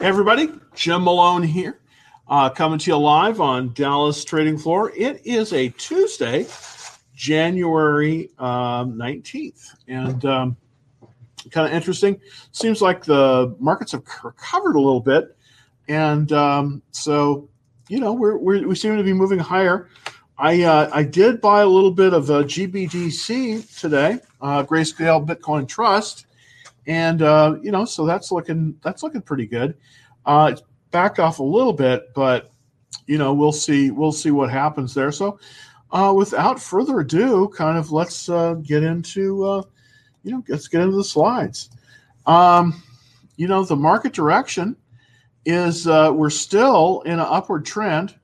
Hey everybody, Jim Malone here, uh, coming to you live on Dallas Trading Floor. It is a Tuesday, January um, 19th, and um, kind of interesting. Seems like the markets have recovered a little bit, and um, so you know we're, we're, we seem to be moving higher. I uh, I did buy a little bit of a GBTC today, uh, Grayscale Bitcoin Trust and uh, you know, so that's looking that's looking pretty good. Uh, it's backed off a little bit, but you know, we'll see we'll see what happens there. So, uh, without further ado, kind of let's uh, get into uh, you know let's get into the slides. Um, you know, the market direction is uh, we're still in an upward trend.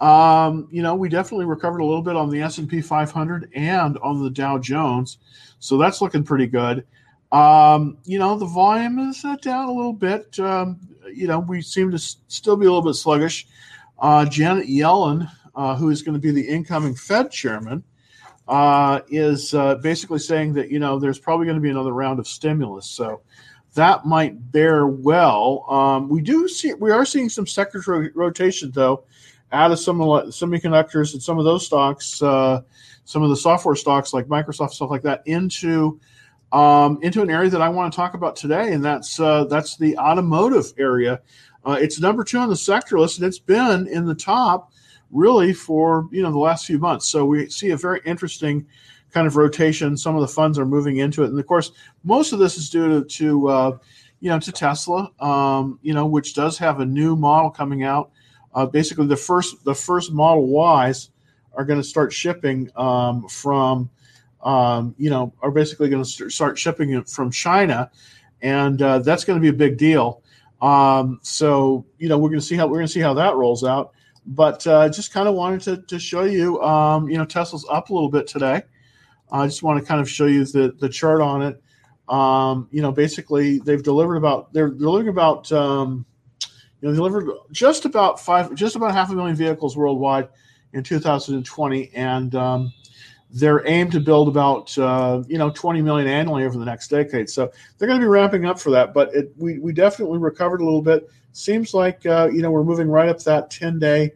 Um, you know, we definitely recovered a little bit on the S and P 500 and on the Dow Jones, so that's looking pretty good. Um, you know, the volume is uh, down a little bit. Um, you know, we seem to s- still be a little bit sluggish. Uh, Janet Yellen, uh, who is going to be the incoming Fed chairman, uh, is uh, basically saying that, you know, there's probably going to be another round of stimulus. So that might bear well. Um, we do see, we are seeing some sector ro- rotation, though, out of some semiconductors and some of those stocks, uh, some of the software stocks like Microsoft, stuff like that, into um, into an area that I want to talk about today, and that's uh, that's the automotive area. Uh, it's number two on the sector list, and it's been in the top really for you know the last few months. So we see a very interesting kind of rotation. Some of the funds are moving into it, and of course, most of this is due to, to uh, you know to Tesla, um, you know, which does have a new model coming out. Uh, basically, the first the first Model Ys are going to start shipping um, from um, you know, are basically going to start shipping it from China, and uh, that's going to be a big deal. Um, so you know, we're going to see how we're going to see how that rolls out. But uh, just kind of wanted to, to show you, um, you know, Tesla's up a little bit today. I just want to kind of show you the the chart on it. Um, you know, basically they've delivered about they're delivering about um, you know delivered just about five just about half a million vehicles worldwide in 2020 and um, they're aimed to build about uh, you know 20 million annually over the next decade. So they're going to be ramping up for that. But it, we we definitely recovered a little bit. Seems like uh, you know we're moving right up that 10 day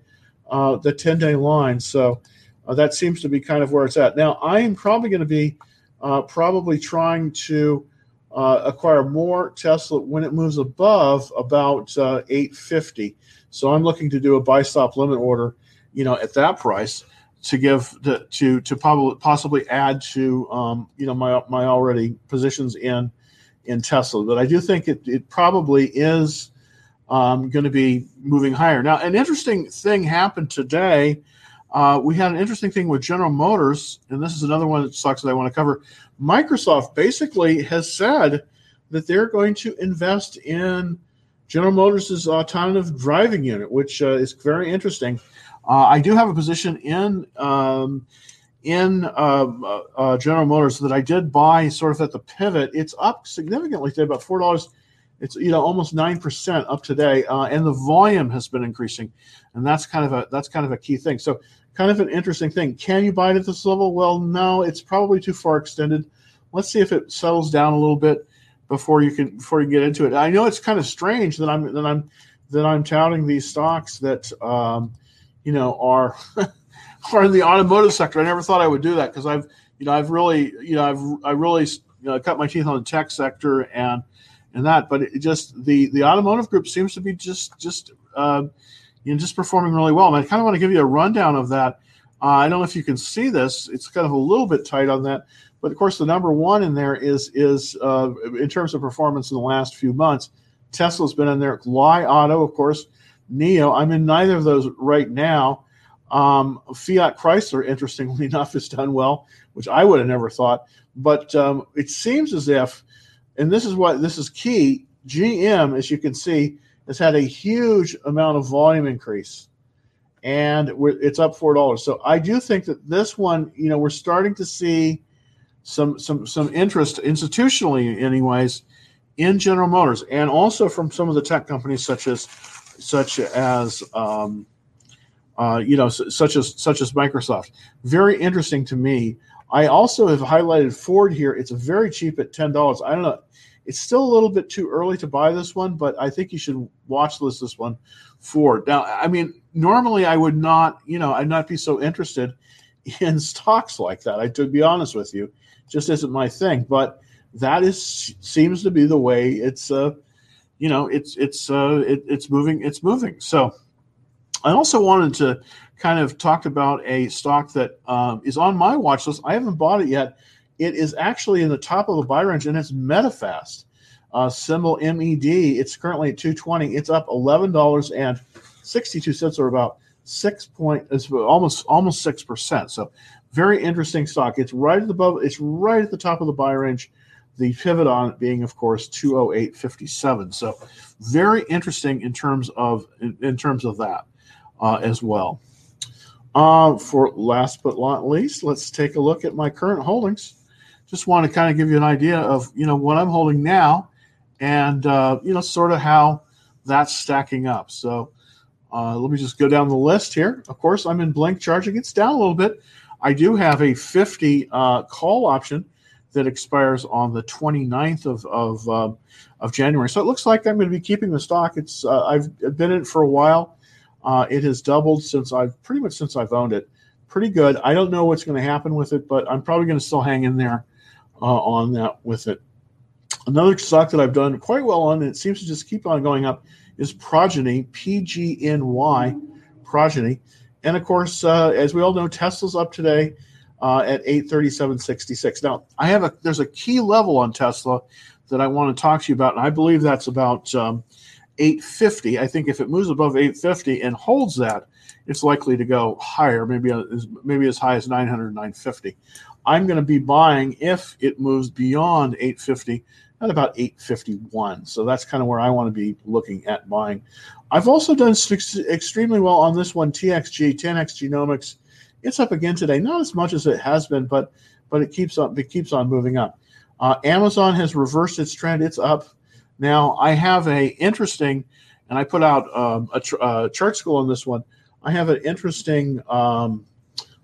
uh, the 10 day line. So uh, that seems to be kind of where it's at. Now I am probably going to be uh, probably trying to uh, acquire more Tesla when it moves above about 850. So I'm looking to do a buy stop limit order, you know, at that price to give to to, to probably possibly add to um, you know my my already positions in in Tesla. But I do think it it probably is um, going to be moving higher. Now, an interesting thing happened today. Uh, we had an interesting thing with General Motors, and this is another one that sucks that I want to cover. Microsoft basically has said that they're going to invest in General Motors' autonomous driving unit, which uh, is very interesting. Uh, I do have a position in um, in uh, uh, uh, General Motors that I did buy sort of at the pivot. It's up significantly today, about four dollars. It's you know almost nine percent up today, uh, and the volume has been increasing, and that's kind of a that's kind of a key thing. So kind of an interesting thing. Can you buy it at this level? Well, no, it's probably too far extended. Let's see if it settles down a little bit before you can before you get into it. I know it's kind of strange that I'm that I'm that I'm touting these stocks that. Um, you know, are are in the automotive sector. I never thought I would do that because I've, you know, I've really, you know, I've I really you know, cut my teeth on the tech sector and and that, but it just the the automotive group seems to be just just uh, you know just performing really well. And I kind of want to give you a rundown of that. Uh, I don't know if you can see this; it's kind of a little bit tight on that, but of course the number one in there is is uh, in terms of performance in the last few months. Tesla's been in there. Li Auto, of course, NIO. I'm in neither of those right now. Um, Fiat Chrysler, interestingly enough, has done well, which I would have never thought. But um, it seems as if, and this is what this is key. GM, as you can see, has had a huge amount of volume increase, and it's up four dollars. So I do think that this one, you know, we're starting to see some some some interest institutionally, anyways, in General Motors, and also from some of the tech companies such as such as um, uh, you know, such as such as Microsoft. Very interesting to me. I also have highlighted Ford here. It's very cheap at ten dollars. I don't know. It's still a little bit too early to buy this one, but I think you should watch list this one Ford. Now, I mean, normally I would not, you know, I'd not be so interested in stocks like that. I to be honest with you, just isn't my thing. But that is seems to be the way it's uh you know it's it's uh it, it's moving it's moving. So i also wanted to kind of talk about a stock that um, is on my watch list. I haven't bought it yet. It is actually in the top of the buy range and it's medifast uh, symbol med it's currently at 220 it's up $11.62 or about six point almost almost six percent. So very interesting stock. It's right above it's right at the top of the buy range the pivot on it being, of course, 208.57. So very interesting in terms of in, in terms of that uh, as well. Uh, for last but not least, let's take a look at my current holdings. Just want to kind of give you an idea of you know what I'm holding now, and uh, you know sort of how that's stacking up. So uh, let me just go down the list here. Of course, I'm in Blink charging. It's down a little bit. I do have a 50 uh, call option that expires on the 29th of of, um, of January. So it looks like I'm going to be keeping the stock. It's uh, I've been in it for a while. Uh, it has doubled since I've pretty much since I've owned it. Pretty good. I don't know what's going to happen with it, but I'm probably going to still hang in there uh, on that with it. Another stock that I've done quite well on, and it seems to just keep on going up, is Progyny, P G N Y, Progyny. And of course, uh, as we all know, Tesla's up today uh, at 837.66. Now, I have a there's a key level on Tesla that I want to talk to you about, and I believe that's about um, 850. I think if it moves above 850 and holds that, it's likely to go higher, maybe as, maybe as high as 900, 950. I'm going to be buying if it moves beyond 850 at about 851. So that's kind of where I want to be looking at buying. I've also done extremely well on this one, TXG, 10x Genomics it's up again today, not as much as it has been, but but it keeps up. It keeps on moving up. Uh, Amazon has reversed its trend. It's up now. I have a interesting, and I put out um, a, tr- uh, chart school on this one. I have an interesting um,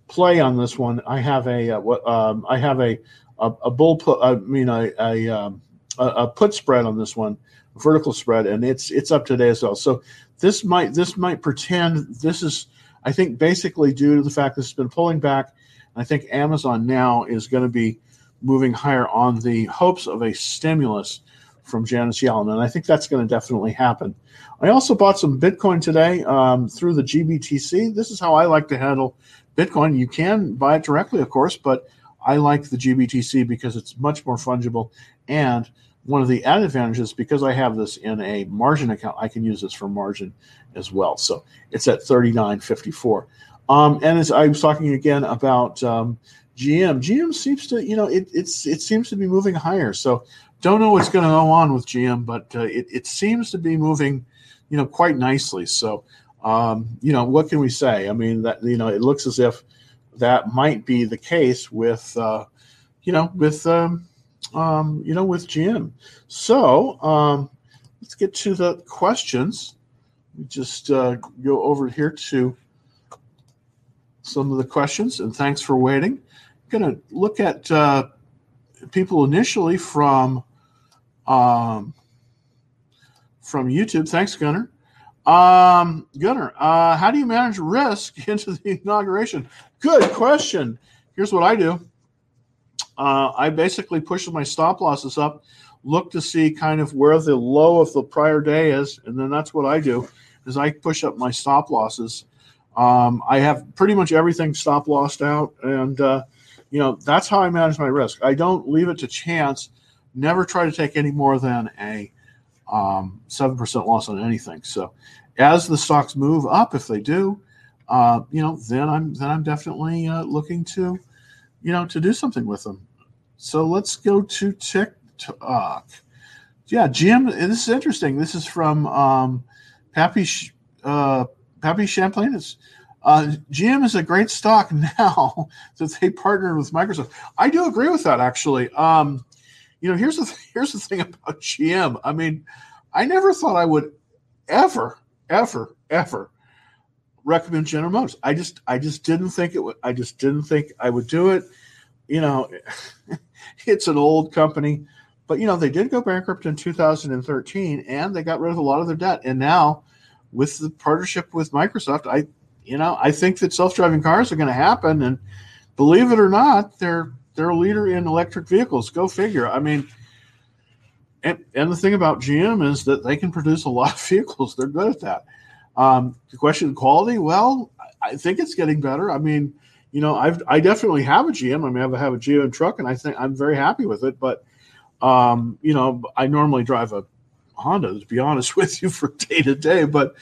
play on this one. I have a uh, what um, I have a a, a bull put. I mean a a, um, a put spread on this one, vertical spread, and it's it's up today as well. So this might this might pretend this is I think basically due to the fact this has been pulling back. I think Amazon now is going to be moving higher on the hopes of a stimulus from Janet Yellen, and I think that's going to definitely happen. I also bought some Bitcoin today um, through the GBTC. This is how I like to handle Bitcoin. You can buy it directly, of course, but I like the GBTC because it's much more fungible and one of the added advantages because I have this in a margin account, I can use this for margin as well. So it's at 39.54. Um, and as I was talking again about um, GM, GM seems to, you know, it, it's it seems to be moving higher. So don't know what's going to go on with GM, but uh, it, it seems to be moving, you know, quite nicely. So, um, you know, what can we say? I mean, that you know, it looks as if that might be the case with, uh, you know, with. Um, um, you know, with Jim. So um, let's get to the questions. We just uh, go over here to some of the questions, and thanks for waiting. I'm going to look at uh, people initially from um, from YouTube. Thanks, Gunner. Um, Gunner, uh, how do you manage risk into the inauguration? Good question. Here's what I do uh, I basically push my stop losses up, look to see kind of where the low of the prior day is, and then that's what I do is I push up my stop losses. Um, I have pretty much everything stop lossed out, and uh, you know that's how I manage my risk. I don't leave it to chance. Never try to take any more than a um, seven um, percent loss on anything. So as the stocks move up, if they do, uh, you know, then I'm then I'm definitely uh, looking to you know, to do something with them. So let's go to TikTok. Yeah, Jim, this is interesting. This is from um, Pappy, uh, Pappy Champlain. It's, uh, GM is a great stock now that they partnered with Microsoft. I do agree with that, actually. Um, you know, here's the th- here's the thing about GM. I mean, I never thought I would ever, ever, ever recommend General Motors. I just I just didn't think it would. I just didn't think I would do it. You know, it's an old company. but you know they did go bankrupt in 2013, and they got rid of a lot of their debt. And now, with the partnership with Microsoft, I you know I think that self-driving cars are going to happen. And believe it or not, they're they're a leader in electric vehicles. Go figure. I mean. And, and the thing about GM is that they can produce a lot of vehicles. They're good at that. Um, the question of quality, well, I think it's getting better. I mean, you know, I've I definitely have a GM. I mean, I have a GM truck, and I think I'm very happy with it. But um, you know, I normally drive a Honda to be honest with you for day to day. But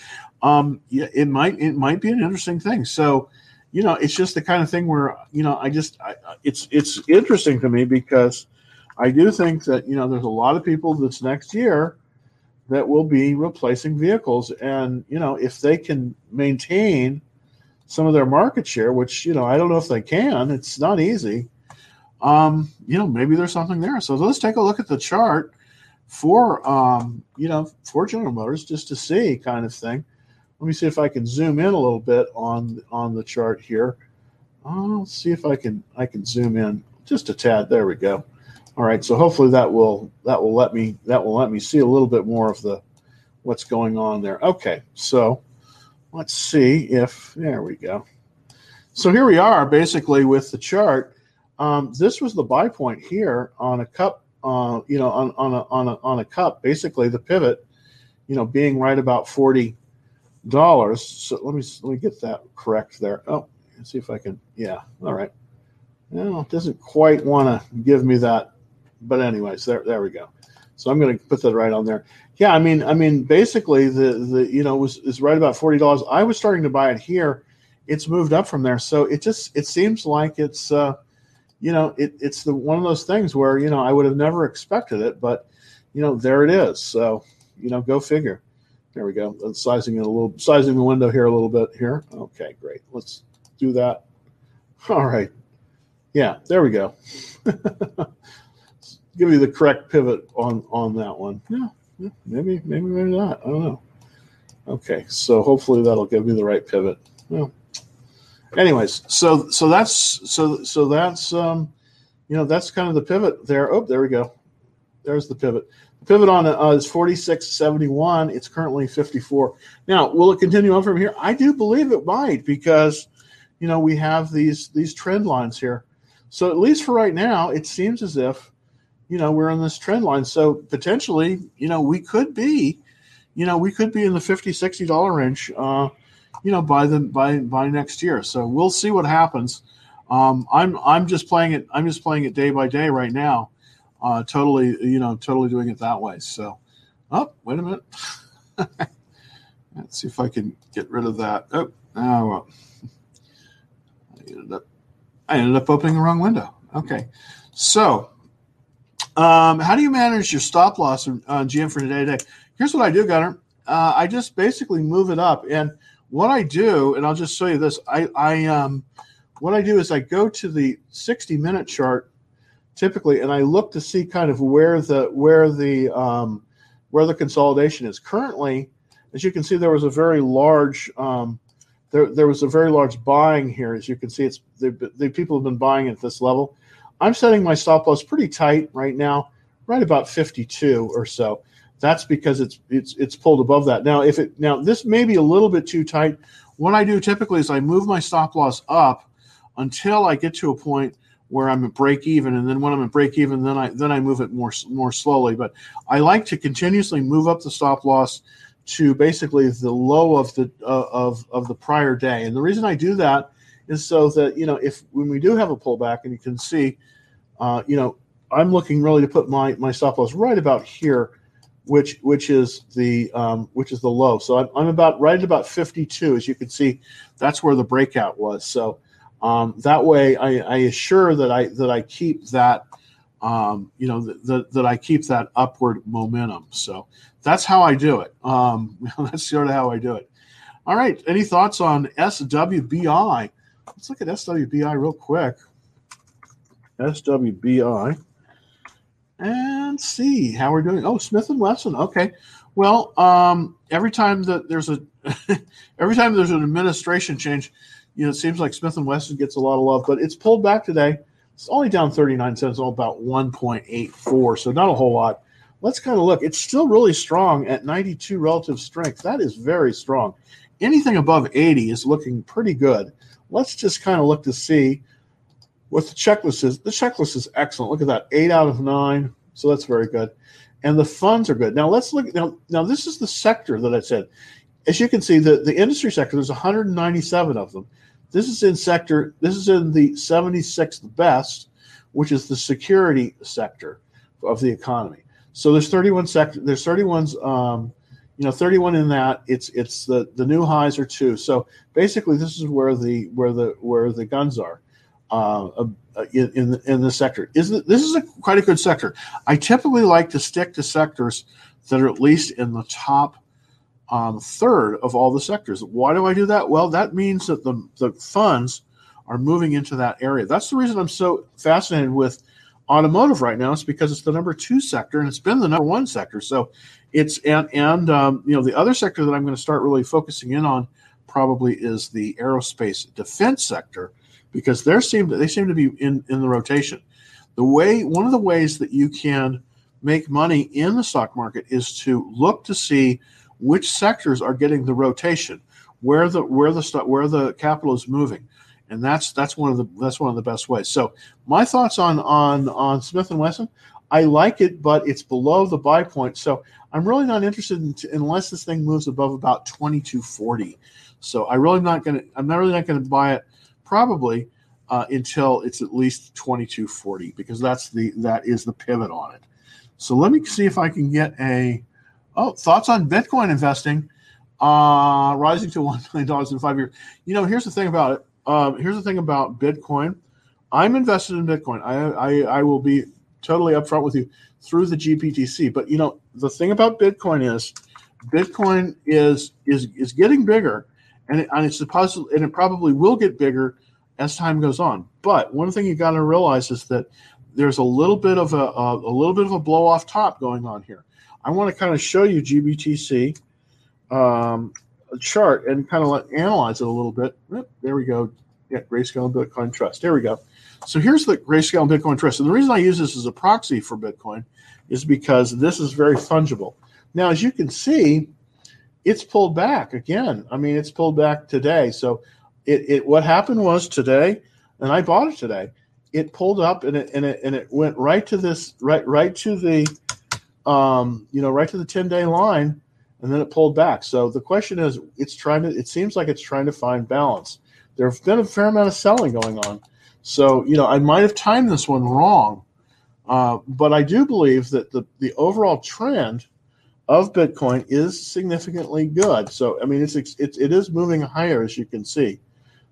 um, yeah, it might it might be an interesting thing. So, you know, it's just the kind of thing where you know, I just I, it's it's interesting to me because I do think that you know there's a lot of people this next year that will be replacing vehicles. And, you know, if they can maintain some of their market share, which, you know, I don't know if they can, it's not easy. Um, you know, maybe there's something there. So let's take a look at the chart for, um, you know, for General Motors just to see kind of thing. Let me see if I can zoom in a little bit on on the chart here. Uh, let's see if I can I can zoom in just a tad. There we go. All right, so hopefully that will that will let me that will let me see a little bit more of the what's going on there. Okay, so let's see if there we go. So here we are, basically with the chart. Um, this was the buy point here on a cup, uh, you know, on, on a on a on a cup. Basically, the pivot, you know, being right about forty dollars. So let me let me get that correct there. Oh, see if I can. Yeah, all right. Well, it doesn't quite want to give me that but anyways, there there we go. So I'm going to put that right on there. Yeah, I mean, I mean, basically the the you know was is right about forty dollars. I was starting to buy it here. It's moved up from there, so it just it seems like it's uh, you know it, it's the one of those things where you know I would have never expected it, but you know there it is. So you know, go figure. There we go. Sizing it a little, sizing the window here a little bit here. Okay, great. Let's do that. All right. Yeah, there we go. give you the correct pivot on on that one. Yeah, yeah, maybe maybe maybe not. I don't know. Okay, so hopefully that'll give me the right pivot. Well, anyways, so so that's so so that's um, you know that's kind of the pivot there. Oh, there we go. There's the pivot. The pivot on uh, is 46.71. It's currently 54. Now, will it continue on from here? I do believe it might because you know we have these these trend lines here. So at least for right now, it seems as if you know, we're in this trend line. So potentially, you know, we could be, you know, we could be in the 50 60 dollar range, uh, you know, by the by by next year. So we'll see what happens. Um, I'm I'm just playing it. I'm just playing it day by day right now. Uh, totally, you know, totally doing it that way. So, oh, wait a minute. Let's see if I can get rid of that. Oh, oh well. I ended up I ended up opening the wrong window. Okay, so um, how do you manage your stop loss on GM for today? Today, here's what I do, Gunner. Uh, I just basically move it up, and what I do, and I'll just show you this. I, I um, what I do is I go to the 60 minute chart typically, and I look to see kind of where the where the um, where the consolidation is. Currently, as you can see, there was a very large um, there there was a very large buying here. As you can see, it's the, the people have been buying at this level. I'm setting my stop loss pretty tight right now, right about 52 or so. That's because it's it's it's pulled above that. Now, if it now this may be a little bit too tight. What I do typically is I move my stop loss up until I get to a point where I'm at break even, and then when I'm at break even, then I then I move it more more slowly. But I like to continuously move up the stop loss to basically the low of the uh, of of the prior day. And the reason I do that is so that you know if when we do have a pullback, and you can see uh, you know, I'm looking really to put my my stop loss right about here, which which is the um, which is the low. So I'm, I'm about right at about 52, as you can see. That's where the breakout was. So um, that way, I, I assure that I that I keep that um, you know that that I keep that upward momentum. So that's how I do it. Um, that's sort of how I do it. All right. Any thoughts on SWBI? Let's look at SWBI real quick. SWBI and see how we're doing. Oh, Smith and Wesson. Okay. Well, um, every time that there's a every time there's an administration change, you know, it seems like Smith and Wesson gets a lot of love, but it's pulled back today. It's only down 39 cents, all about 1.84, so not a whole lot. Let's kind of look. It's still really strong at 92 relative strength. That is very strong. Anything above 80 is looking pretty good. Let's just kind of look to see what the checklist is. The checklist is excellent. Look at that, eight out of nine. So that's very good. And the funds are good. Now let's look. Now, now this is the sector that I said. As you can see, the, the industry sector, there's 197 of them. This is in sector, this is in the 76th best, which is the security sector of the economy. So there's 31 sector, there's 31's, um, you know, 31 in that. It's it's the the new highs are two. So basically, this is where the where the where the guns are. Uh, uh in in the, in the sector is this is a quite a good sector. I typically like to stick to sectors that are at least in the top um, third of all the sectors. Why do I do that? Well, that means that the, the funds are moving into that area. That's the reason I'm so fascinated with automotive right now. It's because it's the number two sector and it's been the number one sector. So it's and and um, you know the other sector that I'm going to start really focusing in on probably is the aerospace defense sector because they seem they seem to be in in the rotation. The way one of the ways that you can make money in the stock market is to look to see which sectors are getting the rotation, where the where the where the capital is moving, and that's that's one of the that's one of the best ways. So my thoughts on on on Smith and Wesson, I like it, but it's below the buy point. So I'm really not interested in t- unless this thing moves above about 2240. So I really not going to I'm not really not going to buy it probably uh, until it's at least 2240 because that's the that is the pivot on it. So let me see if I can get a Oh, thoughts on Bitcoin investing? Uh, rising to one million dollars in five years. You know, here's the thing about it. Um, here's the thing about Bitcoin. I'm invested in Bitcoin. I, I I will be totally upfront with you through the GBTC. But you know, the thing about Bitcoin is, Bitcoin is is is getting bigger, and it, and it's supposed and it probably will get bigger as time goes on. But one thing you got to realize is that there's a little bit of a, a, a little bit of a blow off top going on here. I want to kind of show you GBTC um, chart and kind of let, analyze it a little bit. There we go. Yeah, Grayscale and Bitcoin Trust. There we go. So here's the Grayscale and Bitcoin Trust. And the reason I use this as a proxy for Bitcoin is because this is very fungible. Now, as you can see, it's pulled back again. I mean, it's pulled back today. So it, it what happened was today, and I bought it today. It pulled up and it and it and it went right to this right right to the um, you know, right to the 10 day line, and then it pulled back. So the question is, it's trying to, it seems like it's trying to find balance. There have been a fair amount of selling going on. So, you know, I might have timed this one wrong, uh, but I do believe that the, the overall trend of Bitcoin is significantly good. So, I mean, it's, it's, it is moving higher, as you can see.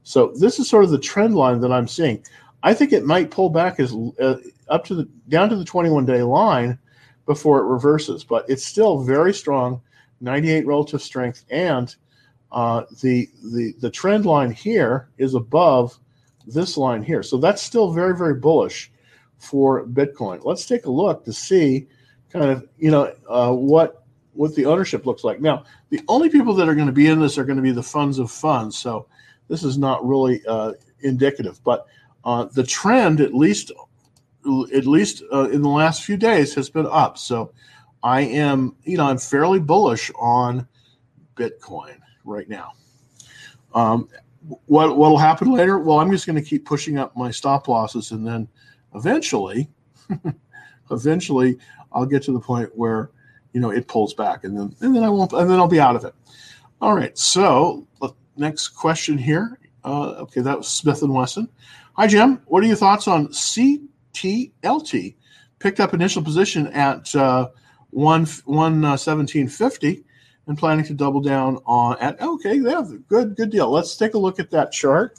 So, this is sort of the trend line that I'm seeing. I think it might pull back as uh, up to the down to the 21 day line before it reverses. But it's still very strong, 98 relative strength, and uh, the the the trend line here is above this line here. So that's still very very bullish for Bitcoin. Let's take a look to see kind of you know uh, what what the ownership looks like. Now, the only people that are going to be in this are going to be the funds of funds. So this is not really uh, indicative, but uh, the trend, at least at least uh, in the last few days, has been up. So I am, you know, I'm fairly bullish on Bitcoin right now. Um, what will happen later? Well, I'm just going to keep pushing up my stop losses, and then eventually, eventually, I'll get to the point where you know it pulls back, and then and then I won't, and then I'll be out of it. All right. So next question here. Uh, okay, that was Smith and Wesson. Hi, Jim. What are your thoughts on CTLT? Picked up initial position at uh, one one uh, seventeen fifty, and planning to double down on at okay, have good good deal. Let's take a look at that chart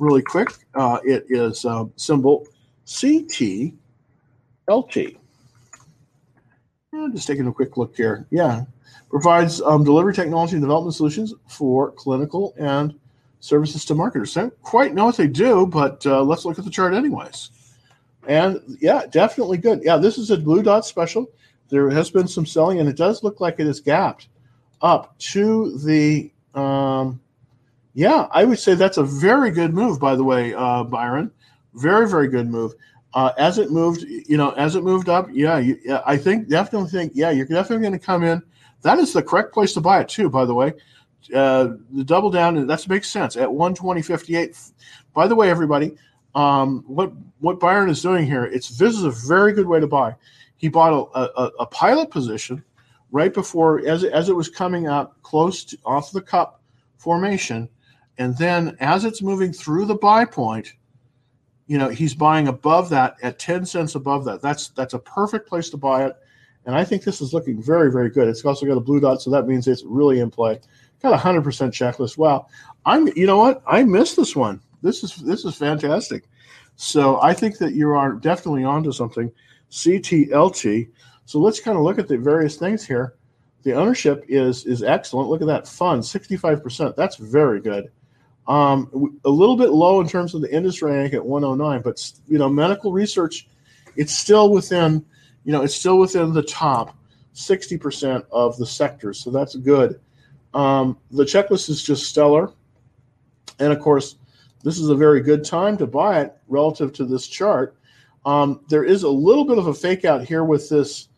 really quick. Uh, it is uh, symbol CTLT. Yeah, just taking a quick look here. Yeah, provides um, delivery technology and development solutions for clinical and services to marketers. Don't quite know what they do, but uh, let's look at the chart anyways. And yeah, definitely good. Yeah, this is a blue dot special. There has been some selling, and it does look like it is gapped up to the. Um, yeah, I would say that's a very good move, by the way, uh, Byron. Very, very good move. Uh, as it moved, you know, as it moved up, yeah, you, yeah, I think definitely think, yeah, you're definitely going to come in. That is the correct place to buy it too, by the way. Uh, the double down, that makes sense at 120.58. By the way, everybody, um, what what Byron is doing here, it's this is a very good way to buy. He bought a, a, a pilot position right before as as it was coming up close to, off the cup formation, and then as it's moving through the buy point, you know he's buying above that at 10 cents above that. That's that's a perfect place to buy it, and I think this is looking very very good. It's also got a blue dot, so that means it's really in play. Got a hundred percent checklist. Wow, I'm you know what I missed this one. This is this is fantastic. So I think that you are definitely onto something. CTLT. So let's kind of look at the various things here. The ownership is is excellent. Look at that fund, 65%. That's very good. Um, a little bit low in terms of the industry rank at 109, but you know, medical research, it's still within, you know, it's still within the top 60% of the sectors. So that's good. Um, the checklist is just stellar. And of course, this is a very good time to buy it relative to this chart. Um, there is a little bit of a fake out here with this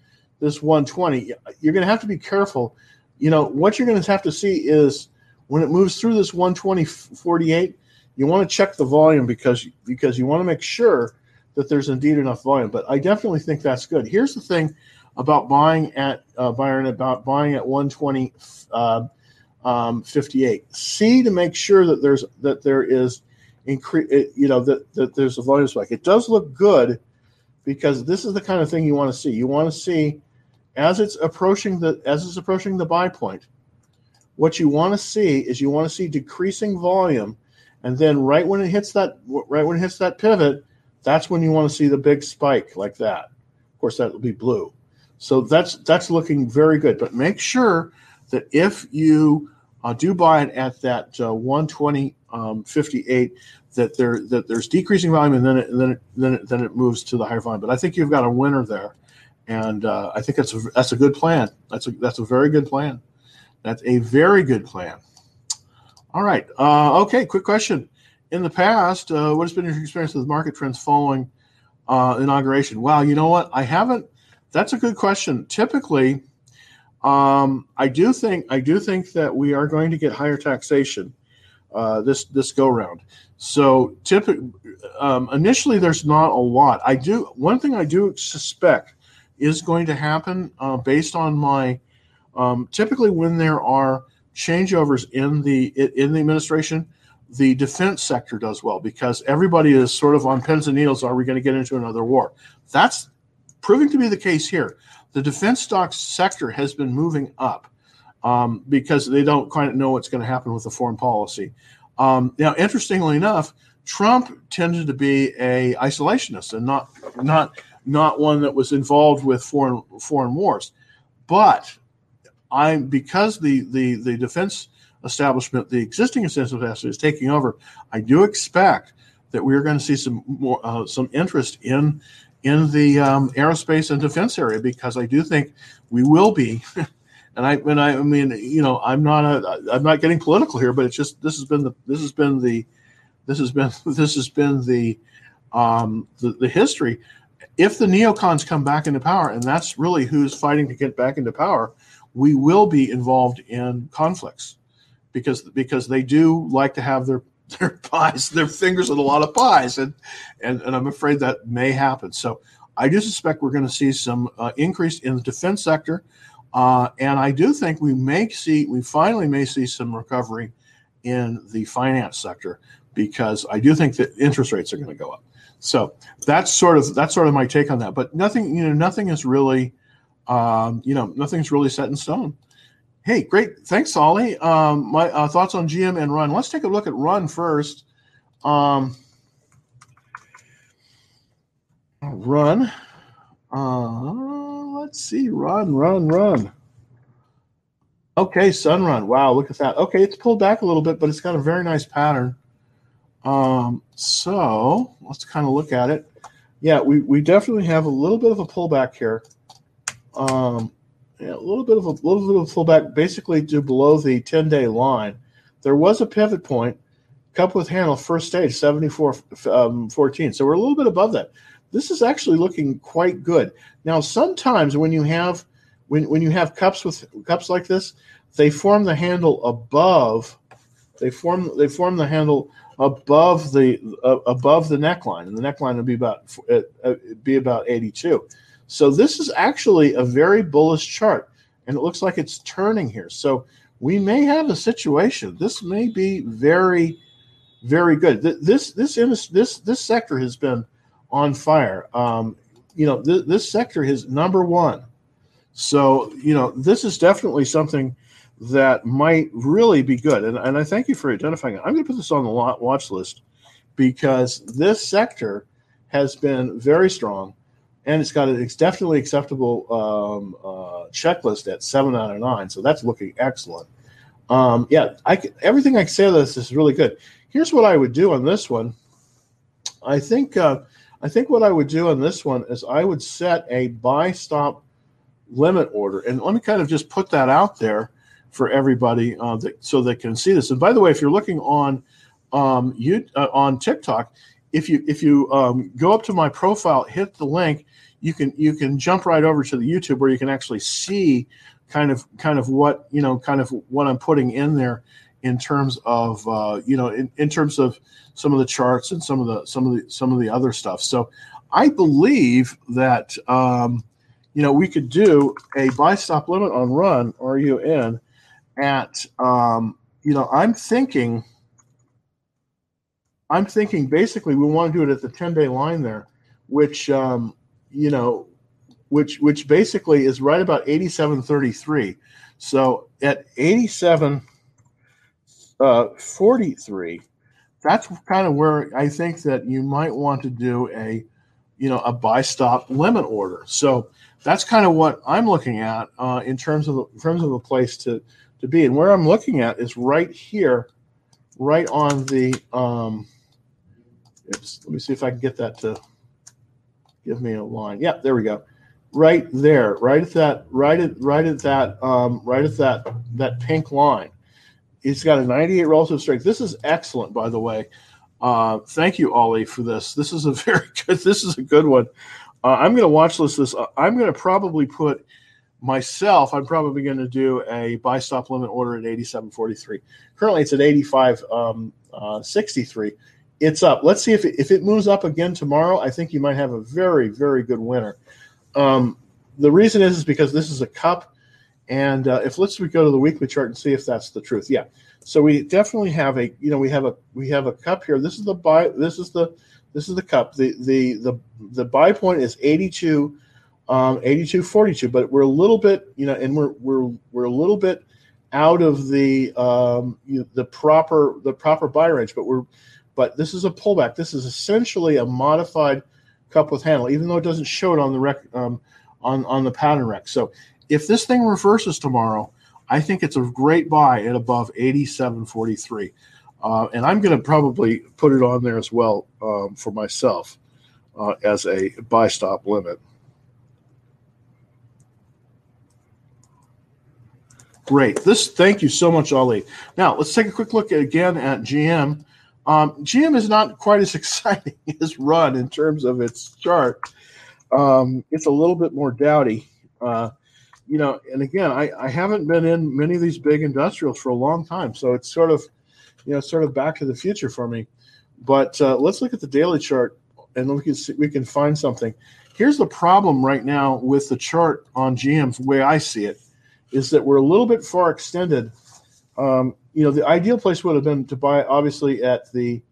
this 120. You're going to have to be careful. You know what you're going to have to see is when it moves through this 120 48, you want to check the volume because because you want to make sure that there's indeed enough volume. But I definitely think that's good. Here's the thing about buying at uh, Byron about buying at 120 uh, um, 58. See to make sure that there's that there is increase, you know, that, that there's a volume spike. It does look good because this is the kind of thing you want to see. You want to see as it's approaching the as it's approaching the buy point. What you want to see is you want to see decreasing volume, and then right when it hits that right when it hits that pivot, that's when you want to see the big spike like that. Of course, that will be blue. So that's that's looking very good. But make sure that if you uh, do buy it at that uh, 120 um, 58 that there that there's decreasing volume and then it, and then it, then it, then it moves to the higher volume. But I think you've got a winner there, and uh, I think that's a that's a good plan. That's a that's a very good plan. That's a very good plan. All right. Uh, okay. Quick question. In the past, uh, what has been your experience with market trends following uh, inauguration? Well, you know what? I haven't. That's a good question. Typically, um, I do think I do think that we are going to get higher taxation uh, this this go round. So typically, um, initially, there's not a lot. I do one thing I do suspect is going to happen uh, based on my um, typically when there are changeovers in the in the administration, the defense sector does well because everybody is sort of on pins and needles. Are we going to get into another war? That's proving to be the case here the defense stock sector has been moving up um, because they don't quite know what's going to happen with the foreign policy. Um, now, interestingly enough, Trump tended to be a isolationist and not not not one that was involved with foreign foreign wars. But I'm because the the the defense establishment, the existing establishment is taking over. I do expect that we are going to see some more uh, some interest in in the um, aerospace and defense area because I do think we will be. and I, and I, I mean, you know, I'm not a, I'm not getting political here, but it's just this has been the this has been the this has been this has been the um, the, the history. If the neocons come back into power, and that's really who's fighting to get back into power, we will be involved in conflicts because because they do like to have their their pies, their fingers in a lot of pies, and and, and I'm afraid that may happen. So I do suspect we're going to see some uh, increase in the defense sector, uh, and I do think we may see we finally may see some recovery in the finance sector because I do think that interest rates are going to go up. So that's sort of that's sort of my take on that. But nothing, you know, nothing is really, um, you know, nothing's really set in stone. Hey, great. Thanks, Ollie. Um, my uh, thoughts on GM and Run. Let's take a look at Run first. Um, run. Uh, let's see. Run, run, run. Okay, Sunrun. Wow, look at that. Okay, it's pulled back a little bit, but it's got a very nice pattern. Um, so let's kind of look at it. Yeah, we, we definitely have a little bit of a pullback here. Um, yeah, a little bit of a little bit of a pullback, basically to below the 10 day line. There was a pivot point, cup with handle first stage 74 um, 14 so we're a little bit above that this is actually looking quite good now sometimes when you have when, when you have cups with cups like this they form the handle above they form they form the handle above the uh, above the neckline and the neckline would be about uh, uh, be about 82 so this is actually a very bullish chart and it looks like it's turning here so we may have a situation this may be very very good. This this this this sector has been on fire. Um, you know, th- this sector is number one. So you know, this is definitely something that might really be good. And, and I thank you for identifying it. I'm going to put this on the watch list because this sector has been very strong and it's got it's definitely acceptable um, uh, checklist at seven out of nine. So that's looking excellent. Um, yeah, I everything I say this is really good. Here's what I would do on this one. I think uh, I think what I would do on this one is I would set a buy stop limit order, and let me kind of just put that out there for everybody uh, that, so they can see this. And by the way, if you're looking on um, you uh, on TikTok, if you if you um, go up to my profile, hit the link, you can you can jump right over to the YouTube where you can actually see kind of kind of what you know kind of what I'm putting in there in terms of uh, you know in, in terms of some of the charts and some of the some of the some of the other stuff. So I believe that um, you know we could do a buy stop limit on run RUN at um, you know I'm thinking I'm thinking basically we want to do it at the 10 day line there, which um, you know which which basically is right about 87.33. So at 87 uh, 43 that's kind of where i think that you might want to do a you know a buy stop limit order so that's kind of what i'm looking at uh, in terms of in terms of a place to to be and where i'm looking at is right here right on the um let me see if i can get that to give me a line yeah there we go right there right at that right at right at that um right at that that pink line He's got a 98 relative strength. This is excellent, by the way. Uh, thank you, Ollie, for this. This is a very good. This is a good one. Uh, I'm going to watch list this. Uh, I'm going to probably put myself. I'm probably going to do a buy stop limit order at 87.43. Currently, it's at 85.63. Um, uh, it's up. Let's see if it, if it moves up again tomorrow. I think you might have a very very good winner. Um, the reason is is because this is a cup and uh, if let's we go to the weekly chart and see if that's the truth. Yeah. So we definitely have a you know we have a we have a cup here. This is the buy. This is the this is the cup. The the the the buy point is 82, um, 82, 42. But we're a little bit you know, and we're we're we're a little bit out of the um, you know, the proper the proper buy range. But we're but this is a pullback. This is essentially a modified cup with handle, even though it doesn't show it on the rec um, on on the pattern rec. So if this thing reverses tomorrow, I think it's a great buy at above 87.43. Uh, and I'm going to probably put it on there as well um, for myself uh, as a buy stop limit. Great. This. Thank you so much, Ollie. Now let's take a quick look at, again at GM. Um, GM is not quite as exciting as Run in terms of its chart. Um, it's a little bit more dowdy. Uh, you know, and again, I, I haven't been in many of these big industrials for a long time, so it's sort of, you know, sort of back to the future for me. But uh, let's look at the daily chart, and we can see, we can find something. Here's the problem right now with the chart on GM, the way I see it, is that we're a little bit far extended. Um, you know, the ideal place would have been to buy, obviously, at the,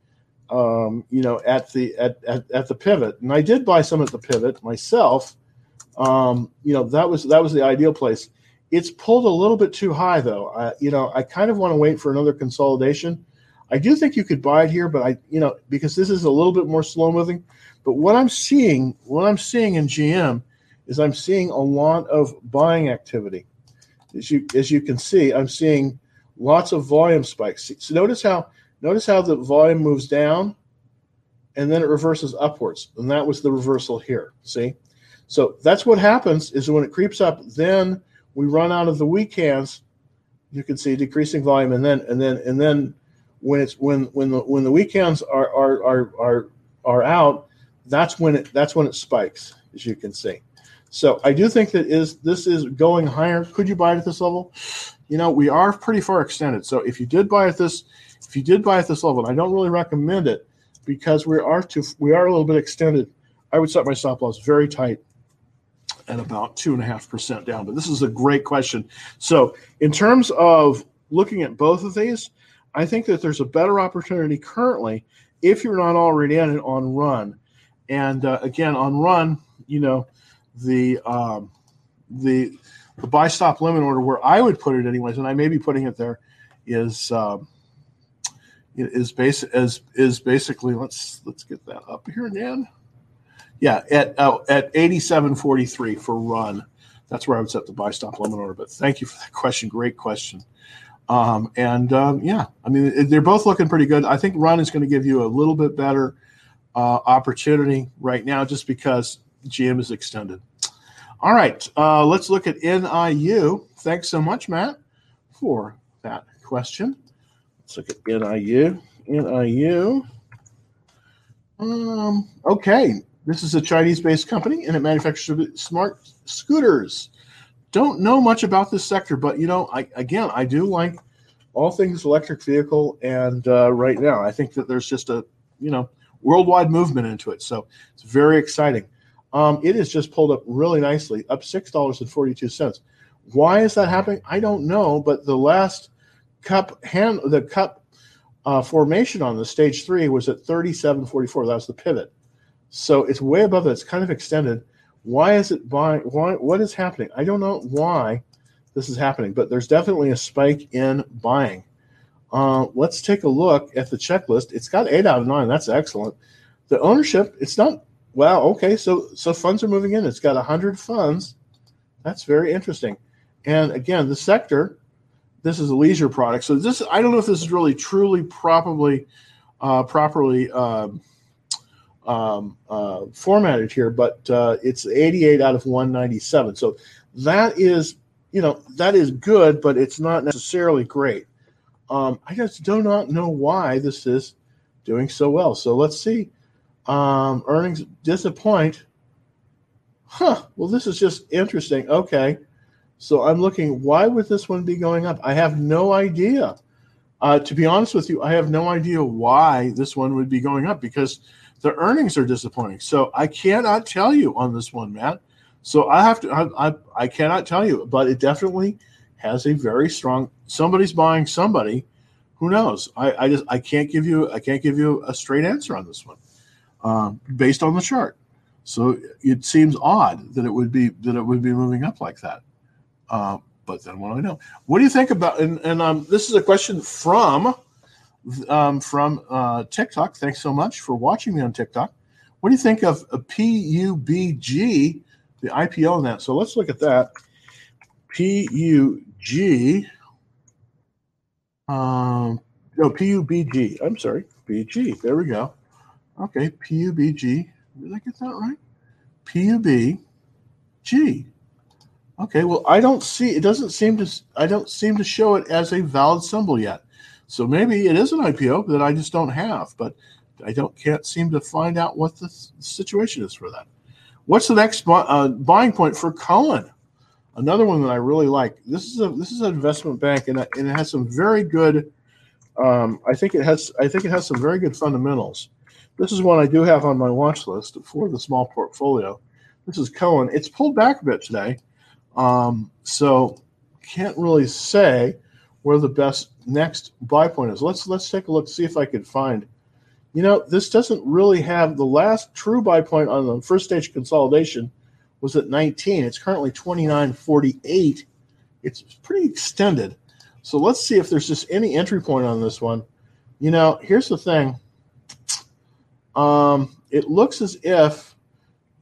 um, you know, at the at, at, at the pivot, and I did buy some at the pivot myself um, you know that was that was the ideal place. It's pulled a little bit too high though. I, you know, I kind of want to wait for another consolidation. I do think you could buy it here, but I, you know, because this is a little bit more slow moving. But what I'm seeing, what I'm seeing in GM, is I'm seeing a lot of buying activity. As you as you can see, I'm seeing lots of volume spikes. So notice how notice how the volume moves down, and then it reverses upwards, and that was the reversal here. See, so that's what happens is when it creeps up, then we run out of the weak hands. You can see decreasing volume, and then and then and then when it's when when the when the weekends are are are are, are out, that's when it that's when it spikes, as you can see. So I do think that is this is going higher. Could you buy it at this level? You know, we are pretty far extended. So if you did buy at this, if you did buy at this level, I don't really recommend it because we are too we are a little bit extended. I would set my stop loss very tight at about two and a half percent down. But this is a great question. So in terms of looking at both of these, I think that there's a better opportunity currently if you're not already in it on run. And uh, again, on run, you know, the um, the the buy stop limit order where I would put it anyways, and I may be putting it there, is um, is base as is basically let's let's get that up here again. Yeah, at uh, at 87.43 for run. That's where I would set the buy stop limit order. But thank you for that question. Great question. Um, and um, yeah, I mean, they're both looking pretty good. I think run is going to give you a little bit better uh, opportunity right now just because GM is extended. All right, uh, let's look at NIU. Thanks so much, Matt, for that question. Let's look at NIU. NIU. Um, okay, this is a Chinese-based company, and it manufactures smart scooters don't know much about this sector, but you know, I again, I do like all things electric vehicle, and uh, right now, I think that there's just a you know worldwide movement into it, so it's very exciting. Um, it has just pulled up really nicely, up six dollars and forty-two cents. Why is that happening? I don't know, but the last cup hand, the cup uh, formation on the stage three was at thirty-seven forty-four. That was the pivot, so it's way above that. It's kind of extended why is it buying? Why? What is happening? I don't know why this is happening, but there's definitely a spike in buying. Uh, let's take a look at the checklist. It's got eight out of nine. That's excellent. The ownership, it's not. Wow. Okay. So so funds are moving in. It's got hundred funds. That's very interesting. And again, the sector. This is a leisure product. So this, I don't know if this is really truly properly, uh, properly. Um, um, uh, formatted here, but uh, it's 88 out of 197. So that is, you know, that is good, but it's not necessarily great. Um, I just do not know why this is doing so well. So let's see. Um, earnings disappoint. Huh. Well, this is just interesting. Okay. So I'm looking, why would this one be going up? I have no idea. Uh, to be honest with you, I have no idea why this one would be going up because the earnings are disappointing. So I cannot tell you on this one, Matt. So I have to, I, I, I cannot tell you, but it definitely has a very strong. Somebody's buying somebody. Who knows? I, I just I can't give you I can't give you a straight answer on this one, um, based on the chart. So it seems odd that it would be that it would be moving up like that. Uh, but then what do I know? What do you think about? And, and um, this is a question from um, from uh, TikTok. Thanks so much for watching me on TikTok. What do you think of a PUBG, the IPO in that? So let's look at that. PUG. Um, no, PUBG. I'm sorry. BG. There we go. Okay, PUBG. Did I get that right? PUBG. Okay, well, I don't see it doesn't seem to I don't seem to show it as a valid symbol yet. So maybe it is an IPO that I just don't have, but I don't can't seem to find out what the situation is for that. What's the next bu- uh, buying point for Cowen? Another one that I really like. This is a this is an investment bank, and, and it has some very good. Um, I think it has I think it has some very good fundamentals. This is one I do have on my watch list for the small portfolio. This is Cowen. It's pulled back a bit today, um, so can't really say where the best next buy point is. Let's let's take a look, see if I could find. You know, this doesn't really have the last true buy point on the first stage consolidation was at 19. It's currently 29.48. It's pretty extended. So let's see if there's just any entry point on this one. You know, here's the thing. Um, it looks as if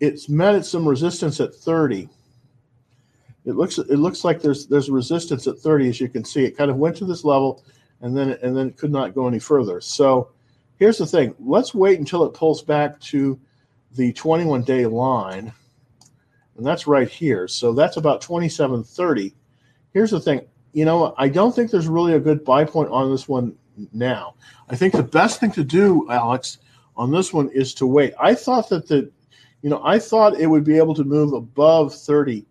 it's met at some resistance at 30 it looks it looks like there's there's resistance at 30 as you can see. It kind of went to this level and then and then it could not go any further. So here's the thing. Let's wait until it pulls back to the 21 day line. And that's right here. So that's about 2730 here's the thing. You know i don't think there's really a good buy point on this one now. I think the best thing to do, Alex, on this one is to wait. I thought that the, you know, I thought it would be able to move above 30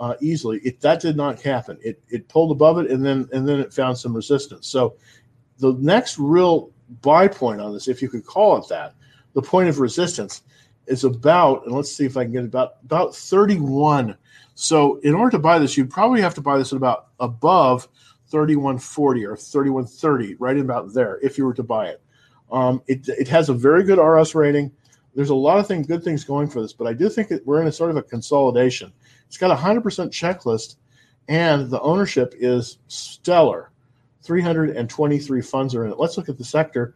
uh, easily. It that did not happen. It it pulled above it and then and then it found some resistance. So the next real buy point on this, if you could call it that, the point of resistance is about, and let's see if I can get about about 31. So in order to buy this, you'd probably have to buy this at about above 3140 or 3130, right about there, if you were to buy it. Um, it, it has a very good RS rating. There's a lot of things, good things going for this, but I do think that we're in a sort of a consolidation. It's got a 100% checklist, and the ownership is stellar. 323 funds are in it. Let's look at the sector.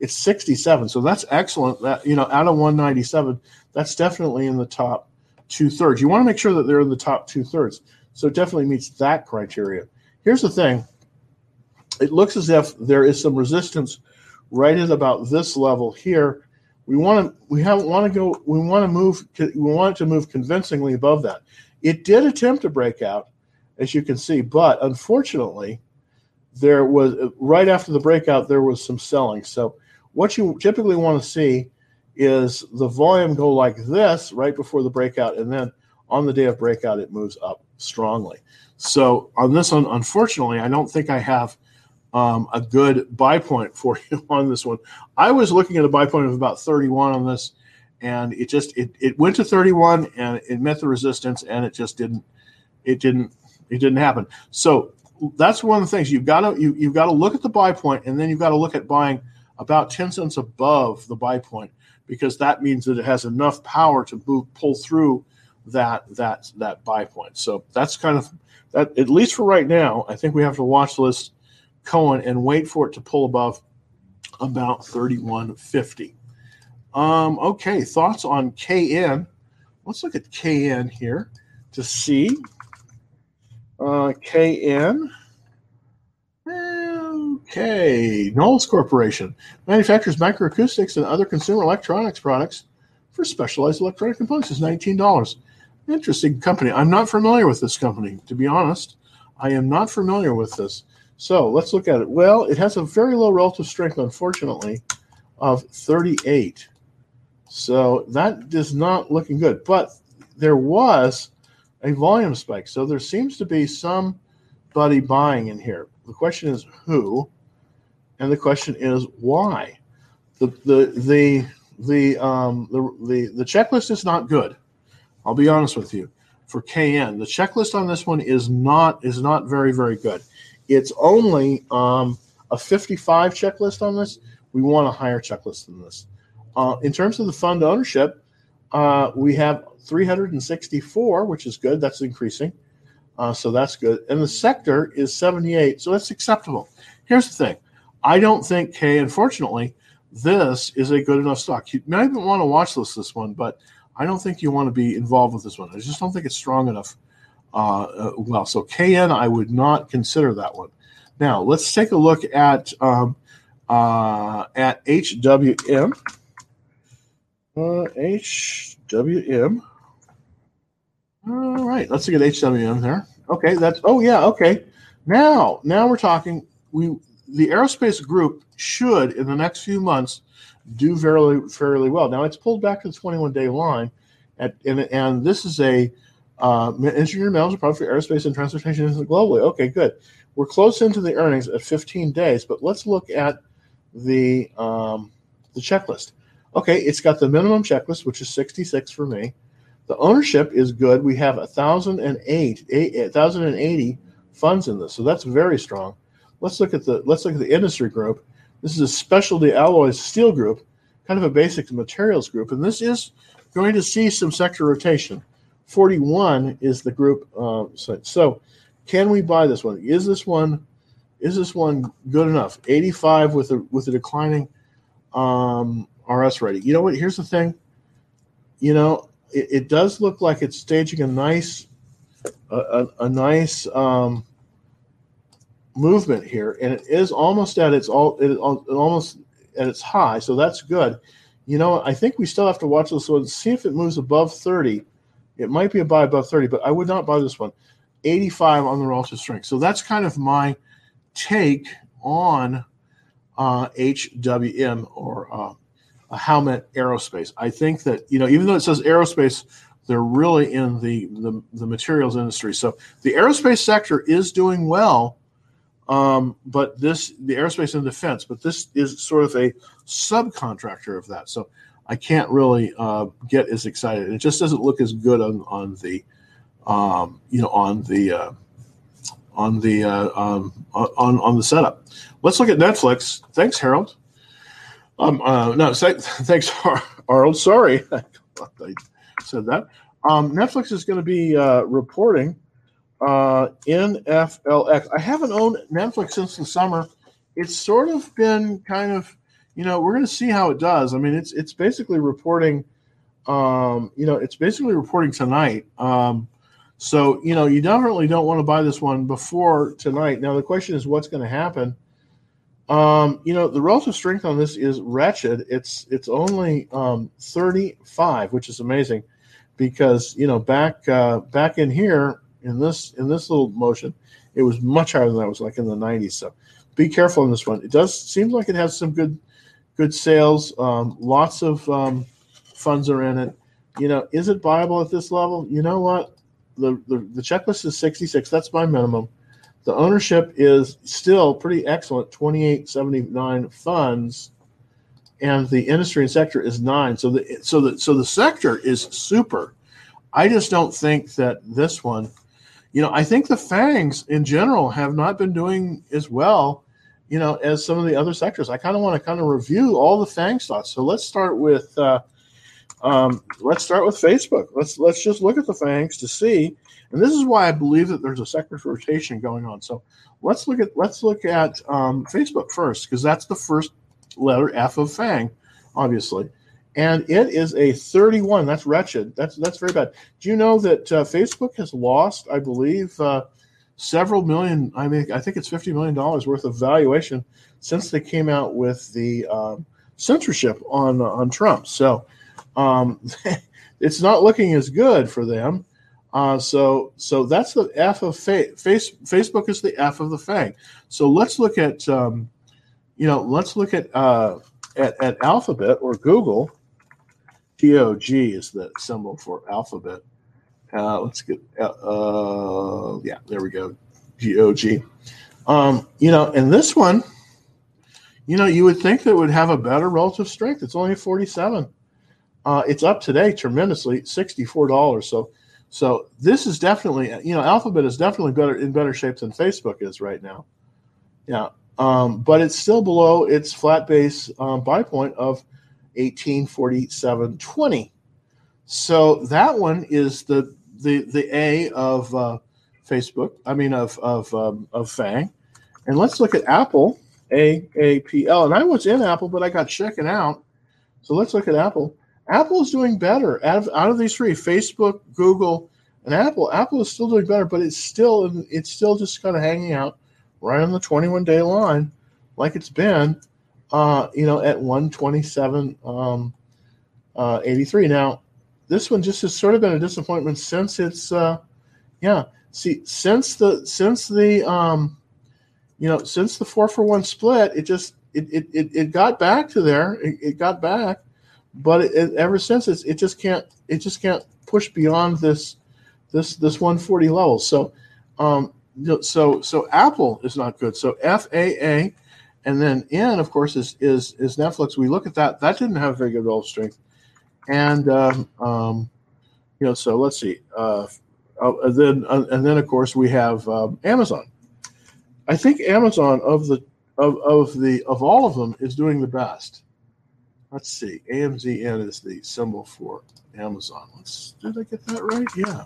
It's 67, so that's excellent. That you know, out of 197, that's definitely in the top two thirds. You want to make sure that they're in the top two thirds. So it definitely meets that criteria. Here's the thing it looks as if there is some resistance right at about this level here. We want to we have want to go we want to move we want to move convincingly above that. It did attempt to break out, as you can see, but unfortunately, there was right after the breakout there was some selling. So what you typically want to see is the volume go like this right before the breakout, and then on the day of breakout it moves up strongly. So on this one, unfortunately, I don't think I have um, a good buy point for you on this one. I was looking at a buy point of about 31 on this, and it just it, it went to 31 and it met the resistance, and it just didn't it didn't it didn't happen. So that's one of the things you've got to you, you've got to look at the buy point, and then you've got to look at buying about 10 cents above the buy point because that means that it has enough power to move, pull through that that that buy point. So that's kind of that at least for right now, I think we have to watch this Cowen and wait for it to pull above about 3150. Um, okay, thoughts on KN. Let's look at KN here to see. Uh, KN. Okay, Knowles Corporation manufactures microacoustics and other consumer electronics products for specialized electronic components. Is $19. Interesting company. I'm not familiar with this company, to be honest. I am not familiar with this. So let's look at it. Well, it has a very low relative strength, unfortunately, of 38. So that is not looking good. But there was a volume spike. So there seems to be somebody buying in here. The question is who, and the question is why. The the the the um the the, the checklist is not good. I'll be honest with you. For KN, the checklist on this one is not is not very very good. It's only um, a 55 checklist on this. We want a higher checklist than this. Uh, in terms of the fund ownership, uh, we have 364, which is good. That's increasing. Uh, so that's good. And the sector is 78. So that's acceptable. Here's the thing I don't think K, unfortunately, this is a good enough stock. You might even want to watch this this one, but I don't think you want to be involved with this one. I just don't think it's strong enough. Uh, uh, well, so KN, I would not consider that one. Now let's take a look at um, uh, at HWM. Uh, HWM. All right, let's look at HWM there. Okay, that's oh yeah, okay. Now, now we're talking. We the aerospace group should in the next few months do fairly fairly well. Now it's pulled back to the 21 day line, at, and and this is a uh, engineering manager product for aerospace and transportation globally. Okay, good. We're close into the earnings at 15 days, but let's look at the um, the checklist. Okay, it's got the minimum checklist, which is 66 for me. The ownership is good. We have 1,008, 1,080 funds in this, so that's very strong. Let's look at the let's look at the industry group. This is a specialty alloys steel group, kind of a basic materials group, and this is going to see some sector rotation. 41 is the group. Uh, so, so, can we buy this one? Is this one is this one good enough? 85 with a with a declining um, RS rating. You know what? Here's the thing. You know, it, it does look like it's staging a nice a, a, a nice um, movement here, and it is almost at its all it almost at its high, so that's good. You know, I think we still have to watch this one, see if it moves above 30. It might be a buy above 30, but I would not buy this one. 85 on the relative strength. So that's kind of my take on uh, HWM or uh, Howmet Aerospace. I think that you know, even though it says aerospace, they're really in the, the, the materials industry. So the aerospace sector is doing well, um, but this the aerospace and defense, but this is sort of a subcontractor of that. So I can't really uh, get as excited. It just doesn't look as good on on the um, you know on the uh, on the uh, um, on on the setup. Let's look at Netflix. Thanks, Harold. Um, uh, no, thanks, Arnold. Sorry, I said that. Um, Netflix is going to be uh, reporting uh, NFLX. I haven't owned Netflix since the summer. It's sort of been kind of, you know, we're going to see how it does. I mean, it's it's basically reporting, um, you know, it's basically reporting tonight. Um, so you know, you definitely don't want to buy this one before tonight. Now the question is, what's going to happen? Um, you know, the relative strength on this is wretched. It's it's only um, 35, which is amazing, because you know back uh, back in here in this in this little motion, it was much higher than that. It was like in the 90s. So be careful on this one. It does seems like it has some good good sales. Um, lots of um, funds are in it. You know, is it viable at this level? You know what? The, the, the checklist is 66. That's my minimum. The ownership is still pretty excellent, 2879 funds, and the industry and sector is nine. So the so the so the sector is super. I just don't think that this one, you know, I think the fangs in general have not been doing as well, you know, as some of the other sectors. I kind of want to kind of review all the fang stocks. So let's start with uh, um, let's start with Facebook. Let's let's just look at the fangs to see and this is why I believe that there's a sector rotation going on. So let's look at let's look at um, Facebook first because that's the first letter F of Fang, obviously, and it is a 31. That's wretched. That's that's very bad. Do you know that uh, Facebook has lost, I believe, uh, several million? I mean, I think it's 50 million dollars worth of valuation since they came out with the um, censorship on on Trump. So um, it's not looking as good for them. Uh, so so that's the F of fa- face, Facebook is the F of the Fang. So let's look at um, you know let's look at uh, at, at Alphabet or Google. GOG is the symbol for Alphabet. Uh, let's get uh, yeah there we go GOG. Um, you know, and this one, you know, you would think that would have a better relative strength. It's only 47. Uh, it's up today tremendously, $64. So so this is definitely, you know, Alphabet is definitely better in better shape than Facebook is right now. Yeah, um, but it's still below its flat base um, buy point of 1847.20. So that one is the the the A of uh, Facebook. I mean of of um, of Fang. And let's look at Apple A A P L. And I was in Apple, but I got checking out. So let's look at Apple. Apple is doing better out of out of these three: Facebook, Google, and Apple. Apple is still doing better, but it's still it's still just kind of hanging out right on the 21 day line, like it's been, uh, you know, at 127 um, uh, 83. Now, this one just has sort of been a disappointment since it's, uh, yeah. See, since the since the um, you know since the four for one split, it just it it, it, it got back to there. It, it got back but it, it, ever since it's, it just can't it just can't push beyond this this this 140 level. So um, so so Apple is not good. So FAA, and then N of course is is is Netflix. We look at that. That didn't have very good roll strength, and um, um, you know so let's see. Uh, uh, then uh, and then of course we have um, Amazon. I think Amazon of the of, of the of all of them is doing the best let's see. AMZN is the symbol for Amazon. Let's did I get that right? Yeah.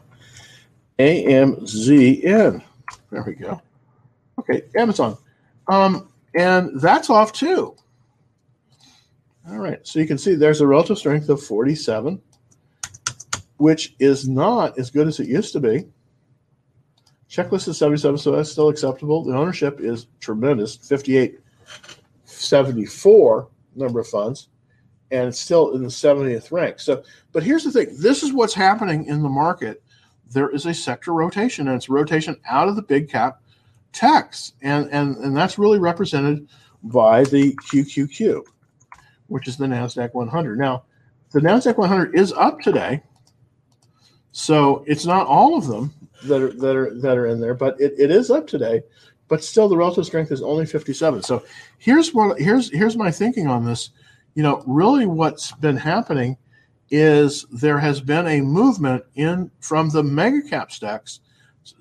AMZN. There we go. Okay, Amazon. Um, and that's off too. All right, so you can see there's a relative strength of 47, which is not as good as it used to be. Checklist is 77, so that's still acceptable. The ownership is tremendous, 5874 number of funds and it's still in the 70th rank. So, but here's the thing this is what's happening in the market. There is a sector rotation, and it's rotation out of the big cap techs, and and and that's really represented by the QQQ, which is the NASDAQ 100. Now, the NASDAQ 100 is up today. So it's not all of them that are that are that are in there, but it, it is up today. But still the relative strength is only 57. So here's what here's here's my thinking on this. You know, really what's been happening is there has been a movement in from the mega cap stocks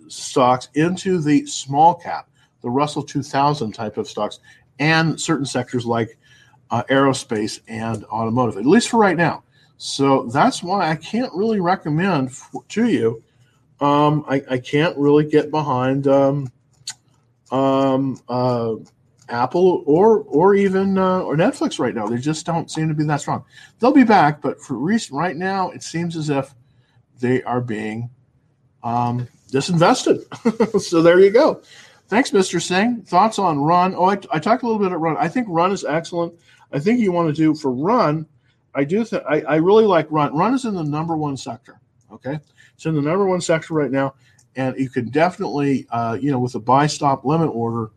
stocks into the small cap, the Russell 2000 type of stocks, and certain sectors like uh, aerospace and automotive, at least for right now. So that's why I can't really recommend for, to you. Um, I, I, can't really get behind um, um, uh, Apple or or even uh, or Netflix right now. They just don't seem to be that strong. They'll be back, but for recent right now, it seems as if they are being um, disinvested. so there you go. Thanks, Mr. Singh. Thoughts on Run? Oh, I, I talked a little bit at Run. I think Run is excellent. I think you want to do for Run I do think I, I really like run. Run is in the number one sector. Okay, it's in the number one sector right now, and you can definitely, uh, you know, with a buy stop limit order,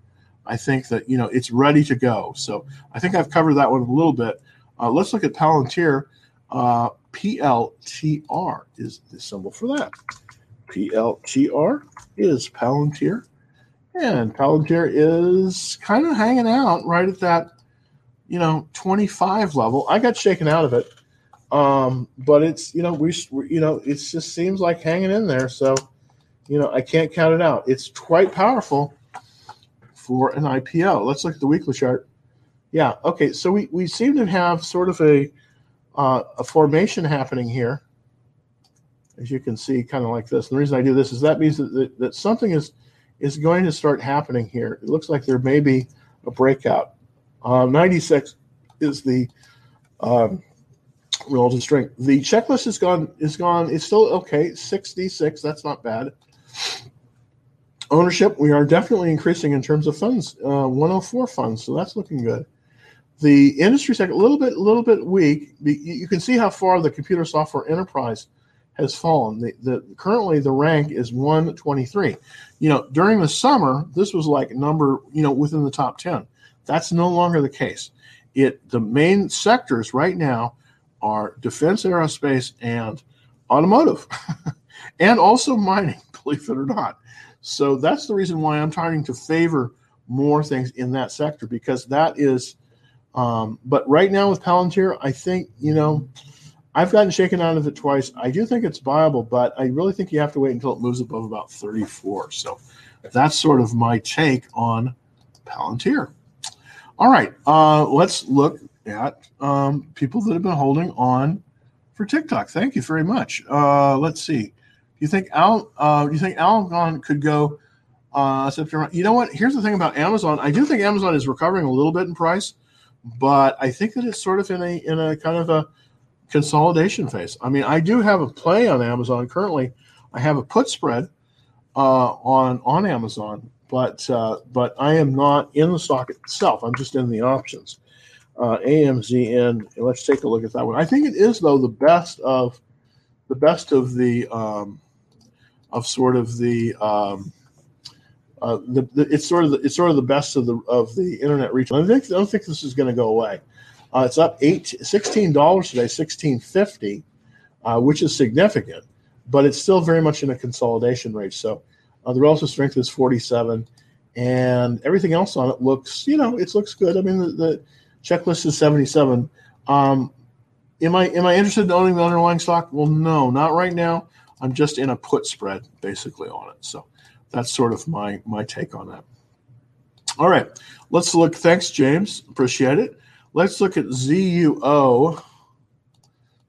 I think that you know it's ready to go. So I think I've covered that one a little bit. Uh, let's look at Palantir. Uh, PLTR is the symbol for that. PLTR is Palantir, and Palantir is kind of hanging out right at that you know 25 level. I got shaken out of it, um, but it's you know we you know it just seems like hanging in there. So you know I can't count it out. It's quite powerful for an IPO. Let's look at the weekly chart. Yeah. Okay. So we, we seem to have sort of a uh, a formation happening here, as you can see, kind of like this. And the reason I do this is that means that, that, that something is is going to start happening here. It looks like there may be a breakout. Uh, 96 is the um, relative strength. The checklist is gone. Is gone. It's still okay. 66. That's not bad. Ownership. We are definitely increasing in terms of funds. Uh, 104 funds. So that's looking good. The industry sector a little bit, a little bit weak. You can see how far the computer software enterprise has fallen. The, the currently the rank is 123. You know, during the summer, this was like number, you know, within the top 10. That's no longer the case. It the main sectors right now are defense, aerospace, and automotive, and also mining. Believe it or not. So that's the reason why I'm trying to favor more things in that sector because that is. Um, but right now with Palantir, I think you know. I've gotten shaken out of it twice. I do think it's viable, but I really think you have to wait until it moves above about 34. So that's sort of my take on Palantir. All right, uh, let's look at um, people that have been holding on for TikTok. Thank you very much. Uh, let's see. Do you think Al? Uh, you think Algon could go uh, September? You know what? Here's the thing about Amazon. I do think Amazon is recovering a little bit in price, but I think that it's sort of in a in a kind of a consolidation phase. I mean, I do have a play on Amazon currently. I have a put spread uh, on on Amazon, but uh, but I am not in the stock itself. I'm just in the options. Uh, AMZN. Let's take a look at that one. I think it is though the best of the best of the um, of sort of the. Um, uh, the, the, it's sort of the, it's sort of the best of the of the internet retail. I think I don't think this is going to go away. Uh, it's up eight, $16 today, sixteen fifty, uh, which is significant, but it's still very much in a consolidation range. So uh, the relative strength is 47, and everything else on it looks, you know, it looks good. I mean, the, the checklist is 77. Um, am I am I interested in owning the underlying stock? Well, no, not right now. I'm just in a put spread basically on it. So that's sort of my my take on that. All right, let's look. Thanks, James. Appreciate it. Let's look at ZUO.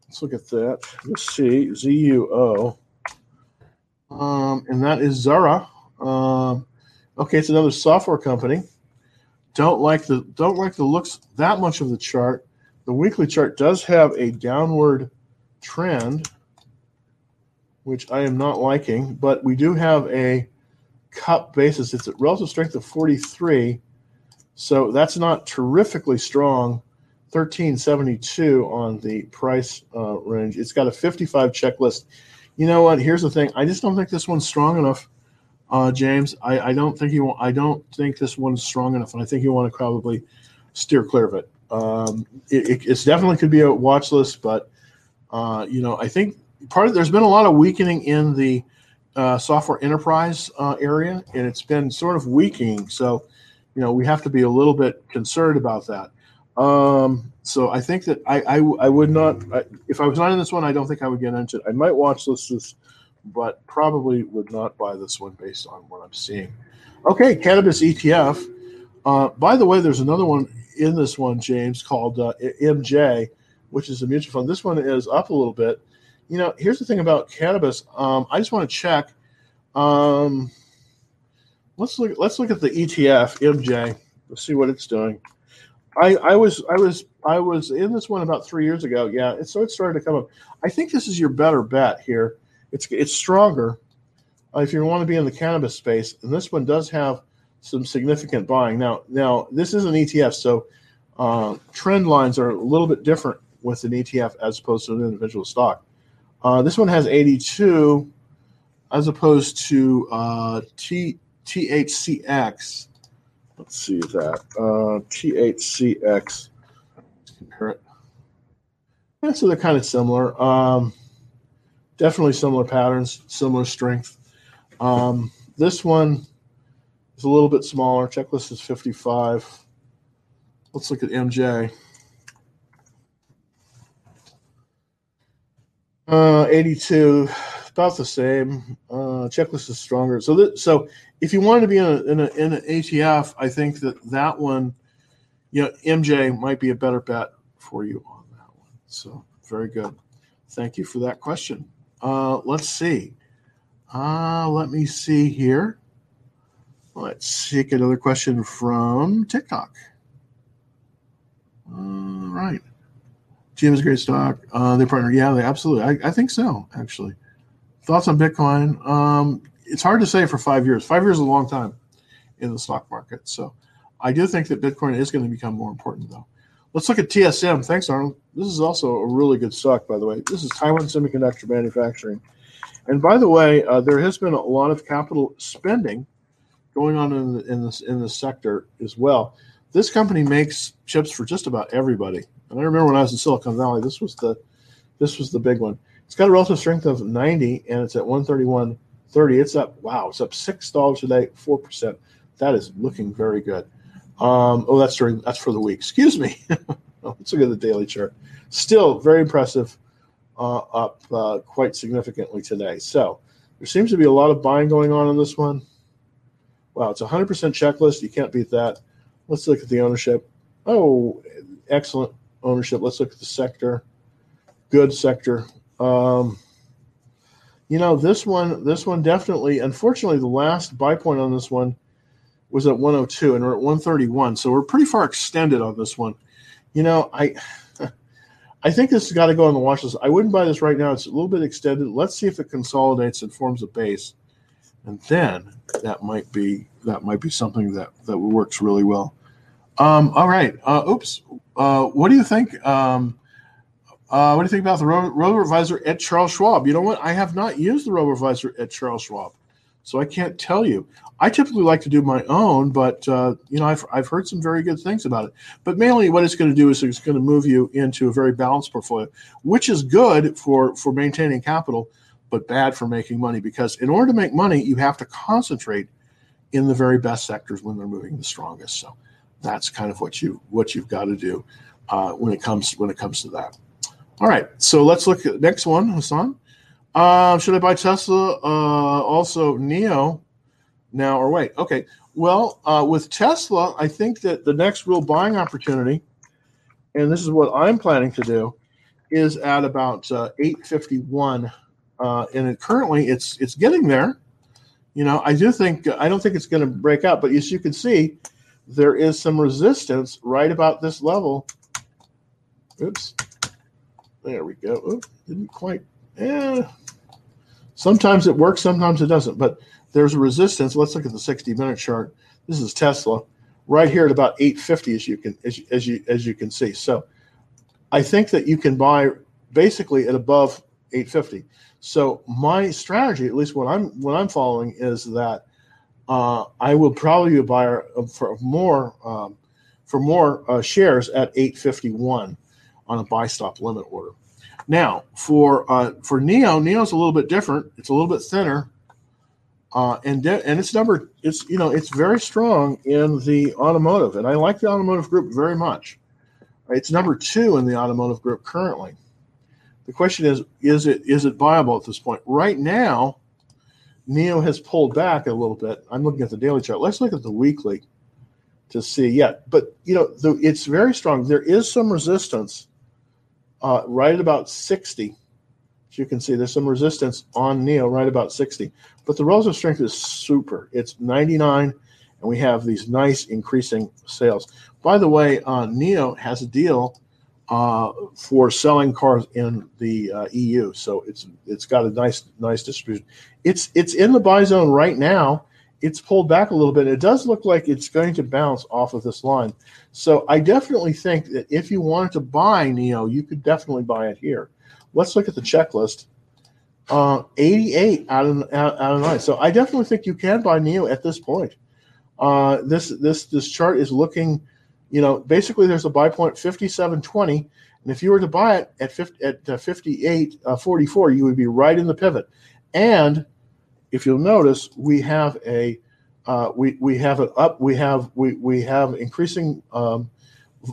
Let's look at that. Let's see ZUO um, and that is Zuora. Um, okay, it's another software company. Don't like the don't like the looks that much of the chart. The weekly chart does have a downward trend, which I am not liking, but we do have a cup basis. It's at relative strength of 43, so that's not terrifically strong. 1372 on the price uh, range. It's got a 55 checklist you know what? Here's the thing. I just don't think this one's strong enough uh, James. I, I don't think you. Want, I don't think this one's strong enough, and I think you want to probably steer clear of it. Um, it, it it's definitely could be a watch list, but uh, you know, I think part of there's been a lot of weakening in the uh, software enterprise uh, area, and it's been sort of weakening. So, you know, we have to be a little bit concerned about that. Um, so I think that I, I, I would not, I, if I was not in this one, I don't think I would get into it. I might watch this, this, but probably would not buy this one based on what I'm seeing. Okay, cannabis ETF. Uh, by the way, there's another one in this one, James, called uh, MJ, which is a mutual fund. This one is up a little bit. You know, here's the thing about cannabis. Um, I just want to check. Um, let's look. Let's look at the ETF MJ. Let's see what it's doing. I, I was I was I was in this one about three years ago. Yeah, it, so it started to come up. I think this is your better bet here. It's it's stronger uh, if you want to be in the cannabis space, and this one does have some significant buying. Now now this is an ETF, so uh, trend lines are a little bit different with an ETF as opposed to an individual stock. Uh, this one has 82 as opposed to uh, T, THCX Let's see that. Uh, THCX. Compare it. Yeah, so they're kind of similar. Um, definitely similar patterns, similar strength. Um, this one is a little bit smaller. Checklist is 55. Let's look at MJ. Uh, 82 about the same. Uh, checklist is stronger. So, that, so if you wanted to be in, in, a, in an ETF, I think that that one, you know, MJ might be a better bet for you on that one. So, very good. Thank you for that question. Uh, let's see. Uh, let me see here. Let's take another question from TikTok. All right. GM is a great stock. Uh, they partner. Yeah, they absolutely. I, I think so, actually. Thoughts on Bitcoin? Um, it's hard to say for five years. Five years is a long time in the stock market. So I do think that Bitcoin is going to become more important, though. Let's look at TSM. Thanks, Arnold. This is also a really good stock, by the way. This is Taiwan Semiconductor Manufacturing. And by the way, uh, there has been a lot of capital spending going on in, the, in this in this sector as well. This company makes chips for just about everybody. And I remember when I was in Silicon Valley, this was the this was the big one. It's got a relative strength of 90 and it's at 131.30. It's up, wow, it's up $6 today, 4%. That is looking very good. Um, oh, that's during that's for the week. Excuse me. Let's look at the daily chart. Still very impressive, uh, up uh, quite significantly today. So there seems to be a lot of buying going on in this one. Wow, it's a 100% checklist. You can't beat that. Let's look at the ownership. Oh, excellent ownership. Let's look at the sector. Good sector. Um, you know, this one, this one definitely. Unfortunately, the last buy point on this one was at 102, and we're at 131, so we're pretty far extended on this one. You know, I. I think this has got to go on the watch list. I wouldn't buy this right now. It's a little bit extended. Let's see if it consolidates and forms a base, and then that might be that might be something that that works really well. Um, all right. Uh, oops. Uh, what do you think? Um, uh, what do you think about the robo advisor at Charles Schwab? You know what? I have not used the robo advisor at Charles Schwab, so I can't tell you. I typically like to do my own, but uh, you know I've, I've heard some very good things about it. But mainly, what it's going to do is it's going to move you into a very balanced portfolio, which is good for for maintaining capital, but bad for making money because in order to make money, you have to concentrate in the very best sectors when they're moving the strongest. So that's kind of what you what you've got to do uh, when it comes when it comes to that. All right, so let's look at next one, Hassan. Uh, should I buy Tesla? Uh, also, NIO now or wait? Okay. Well, uh, with Tesla, I think that the next real buying opportunity, and this is what I'm planning to do, is at about uh, 851, uh, and currently it's it's getting there. You know, I do think I don't think it's going to break out, but as you can see, there is some resistance right about this level. Oops. There we go. Oh, didn't quite. Yeah. Sometimes it works, sometimes it doesn't. But there's a resistance. Let's look at the 60 minute chart. This is Tesla, right here at about 850, as you can as, as you as you can see. So, I think that you can buy basically at above 850. So my strategy, at least what I'm what I'm following, is that uh, I will probably buy for more um, for more uh, shares at 851 on a buy stop limit order. Now for uh, for NIO, NIO's a little bit different. It's a little bit thinner, uh, and de- and it's number it's you know it's very strong in the automotive, and I like the automotive group very much. It's number two in the automotive group currently. The question is, is it is it viable at this point? Right now, NIO has pulled back a little bit. I'm looking at the daily chart. Let's look at the weekly to see. Yeah, but you know, the, it's very strong. There is some resistance uh, right at about 60. As you can see, there's some resistance on NIO right about 60. But the relative strength is super. It's 99, and we have these nice increasing sales. By the way, uh, NIO has a deal uh, for selling cars in the uh, EU. So it's it's got a nice nice distribution. It's it's in the buy zone right now. It's pulled back a little bit. It does look like it's going to bounce off of this line. So I definitely think that if you wanted to buy NIO, you could definitely buy it here. Let's look at the checklist. Uh, 88 out of out, out of nine. So I definitely think you can buy NIO at this point. Uh, this this this chart is looking you know, basically there's a buy point 57.20. And if you were to buy it at 50, at uh, 58 uh, 44, you would be right in the pivot. And if you'll notice, we have a uh, we we have an up. We have we we have increasing. Um,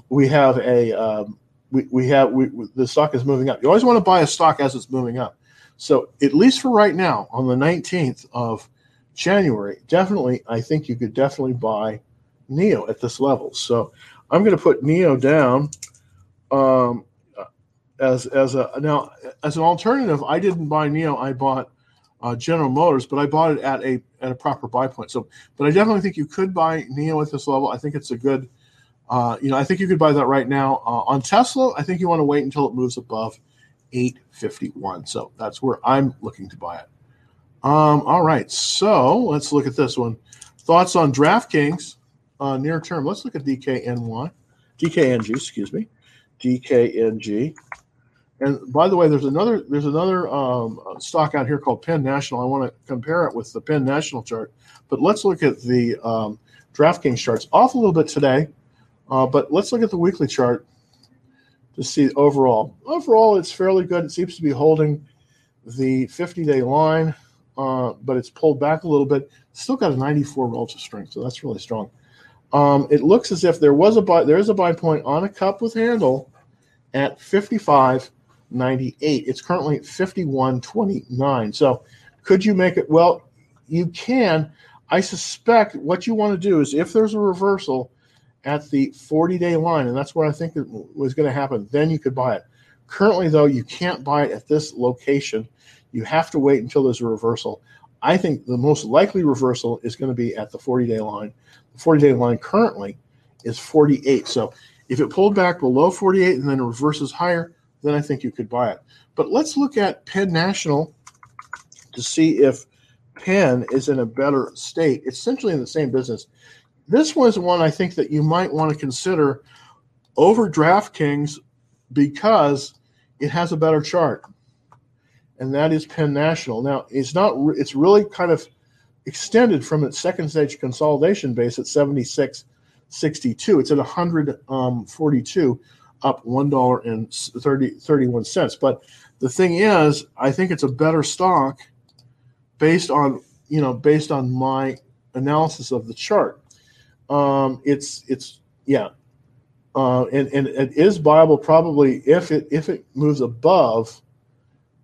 we have a um, we, we have we, the stock is moving up. You always want to buy a stock as it's moving up. So at least for right now, on the 19th of January, definitely I think you could definitely buy NIO at this level. So I'm going to put NIO down um, as as a now as an alternative. I didn't buy NIO. I bought uh, General Motors, but I bought it at a at a proper buy point. So, but I definitely think you could buy NIO at this level. I think it's a good. Uh, you know, I think you could buy that right now. Uh, on Tesla, I think you want to wait until it moves above 851. So that's where I'm looking to buy it. Um, all right, so let's look at this one. Thoughts on DraftKings uh, near term. Let's look at DKNY, DKNG, excuse me, DKNG. And by the way, there's another there's another um, stock out here called Penn National. I want to compare it with the Penn National chart, but let's look at the um, DraftKings charts. Off a little bit today, uh, but let's look at the weekly chart to see overall. Overall, it's fairly good. It seems to be holding the 50-day line, uh, but it's pulled back a little bit. Still got a 94 relative strength, so that's really strong. Um, it looks as if there was a buy, there is a buy point on a cup with handle at 55.98. It's currently at 51.29. So could you make it? Well, you can. I suspect what you want to do is if there's a reversal at the 40 day line, and that's what I think was going to happen, then you could buy it. Currently, though, you can't buy it at this location. You have to wait until there's a reversal. I think the most likely reversal is going to be at the 40 day line. The 40 day line currently is 48. So if it pulled back below 48 and then reverses higher, then I think you could buy it. But let's look at Penn National to see if Penn is in a better state. It's essentially in the same business. This was one I think that you might want to consider over DraftKings because it has a better chart and that is Penn National. Now, it's not. It's really kind of extended from its second stage consolidation base at 76.62. It's at 142, um, up one dollar and 30, 31 cents. But the thing is, I think it's a better stock based on you know based on my analysis of the chart. Um, it's it's yeah. Uh, and, and it is viable probably if it if it moves above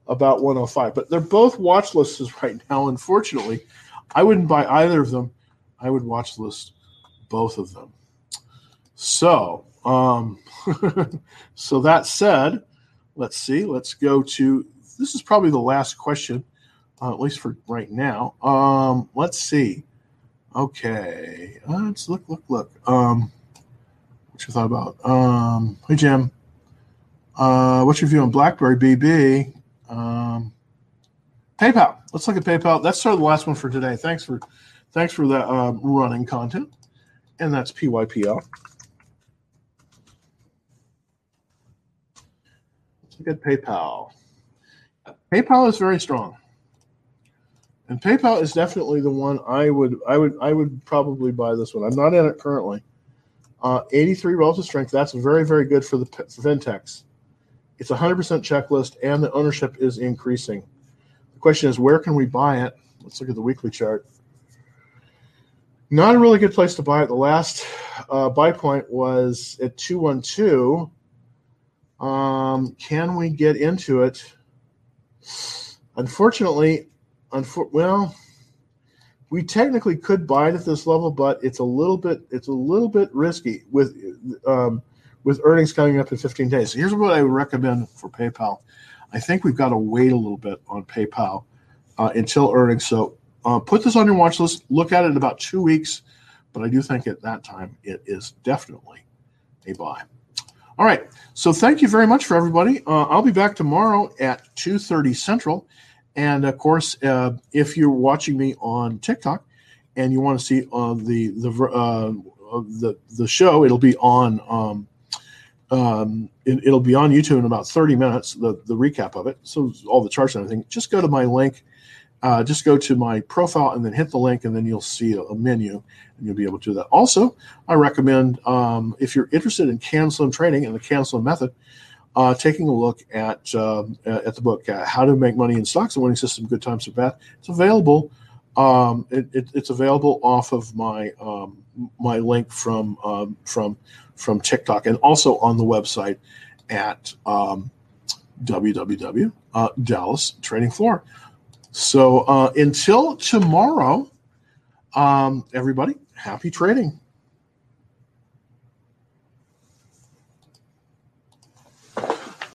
about 105. But they're both watch lists right now. Unfortunately, I wouldn't buy either of them. I would watch list both of them. So, um, so that said, let's see. Let's go to this is probably the last question, uh, at least for right now. Um, let's see. Okay, uh, let's look, look, look. Um, what you thought about? Um, hey Jim, uh, what's your view on BlackBerry BB? Um, PayPal. Let's look at PayPal. That's sort of the last one for today. Thanks for thanks for that um, running content, and that's PYPL. Look at PayPal. PayPal is very strong. And PayPal is definitely the one I would I would I would probably buy this one. I'm not in it currently. Uh, 83 relative strength. That's very very good for the for fintechs. It's 100% checklist, and the ownership is increasing. The question is, where can we buy it? Let's look at the weekly chart. Not a really good place to buy it. The last uh, buy point was at 212. Um, can we get into it? Unfortunately, unfor- well, we technically could buy it at this level, but it's a little bit it's a little bit risky with um, with earnings coming up in 15 days. So Here's what I recommend for PayPal. I think we've got to wait a little bit on PayPal uh, until earnings. So uh, put this on your watch list. Look at it in about two weeks, but I do think at that time it is definitely a buy. All right. So thank you very much for everybody. Uh, I'll be back tomorrow at 2:30 Central, and of course, uh, if you're watching me on TikTok and you want to see uh, the the uh, the the show, it'll be on. Um, um, it, will be on YouTube in about 30 minutes, the, the recap of it. So all the charts and everything. Just go to my link uh, just go to my profile and then hit the link, and then you'll see a, menu, and you'll be able to do that. Also, I recommend um, if you're interested in CAN SLIM training and the CAN SLIM method, uh, taking a look at um, at the book uh, "How to Make Money in Stocks: and Winning System, Good Times or Bad." It's available. Um, it, it, it's available off of my um, my link from um, from from TikTok and also on the website at um, www. Uh, Trading Floor. So uh, until tomorrow, um, everybody, happy trading.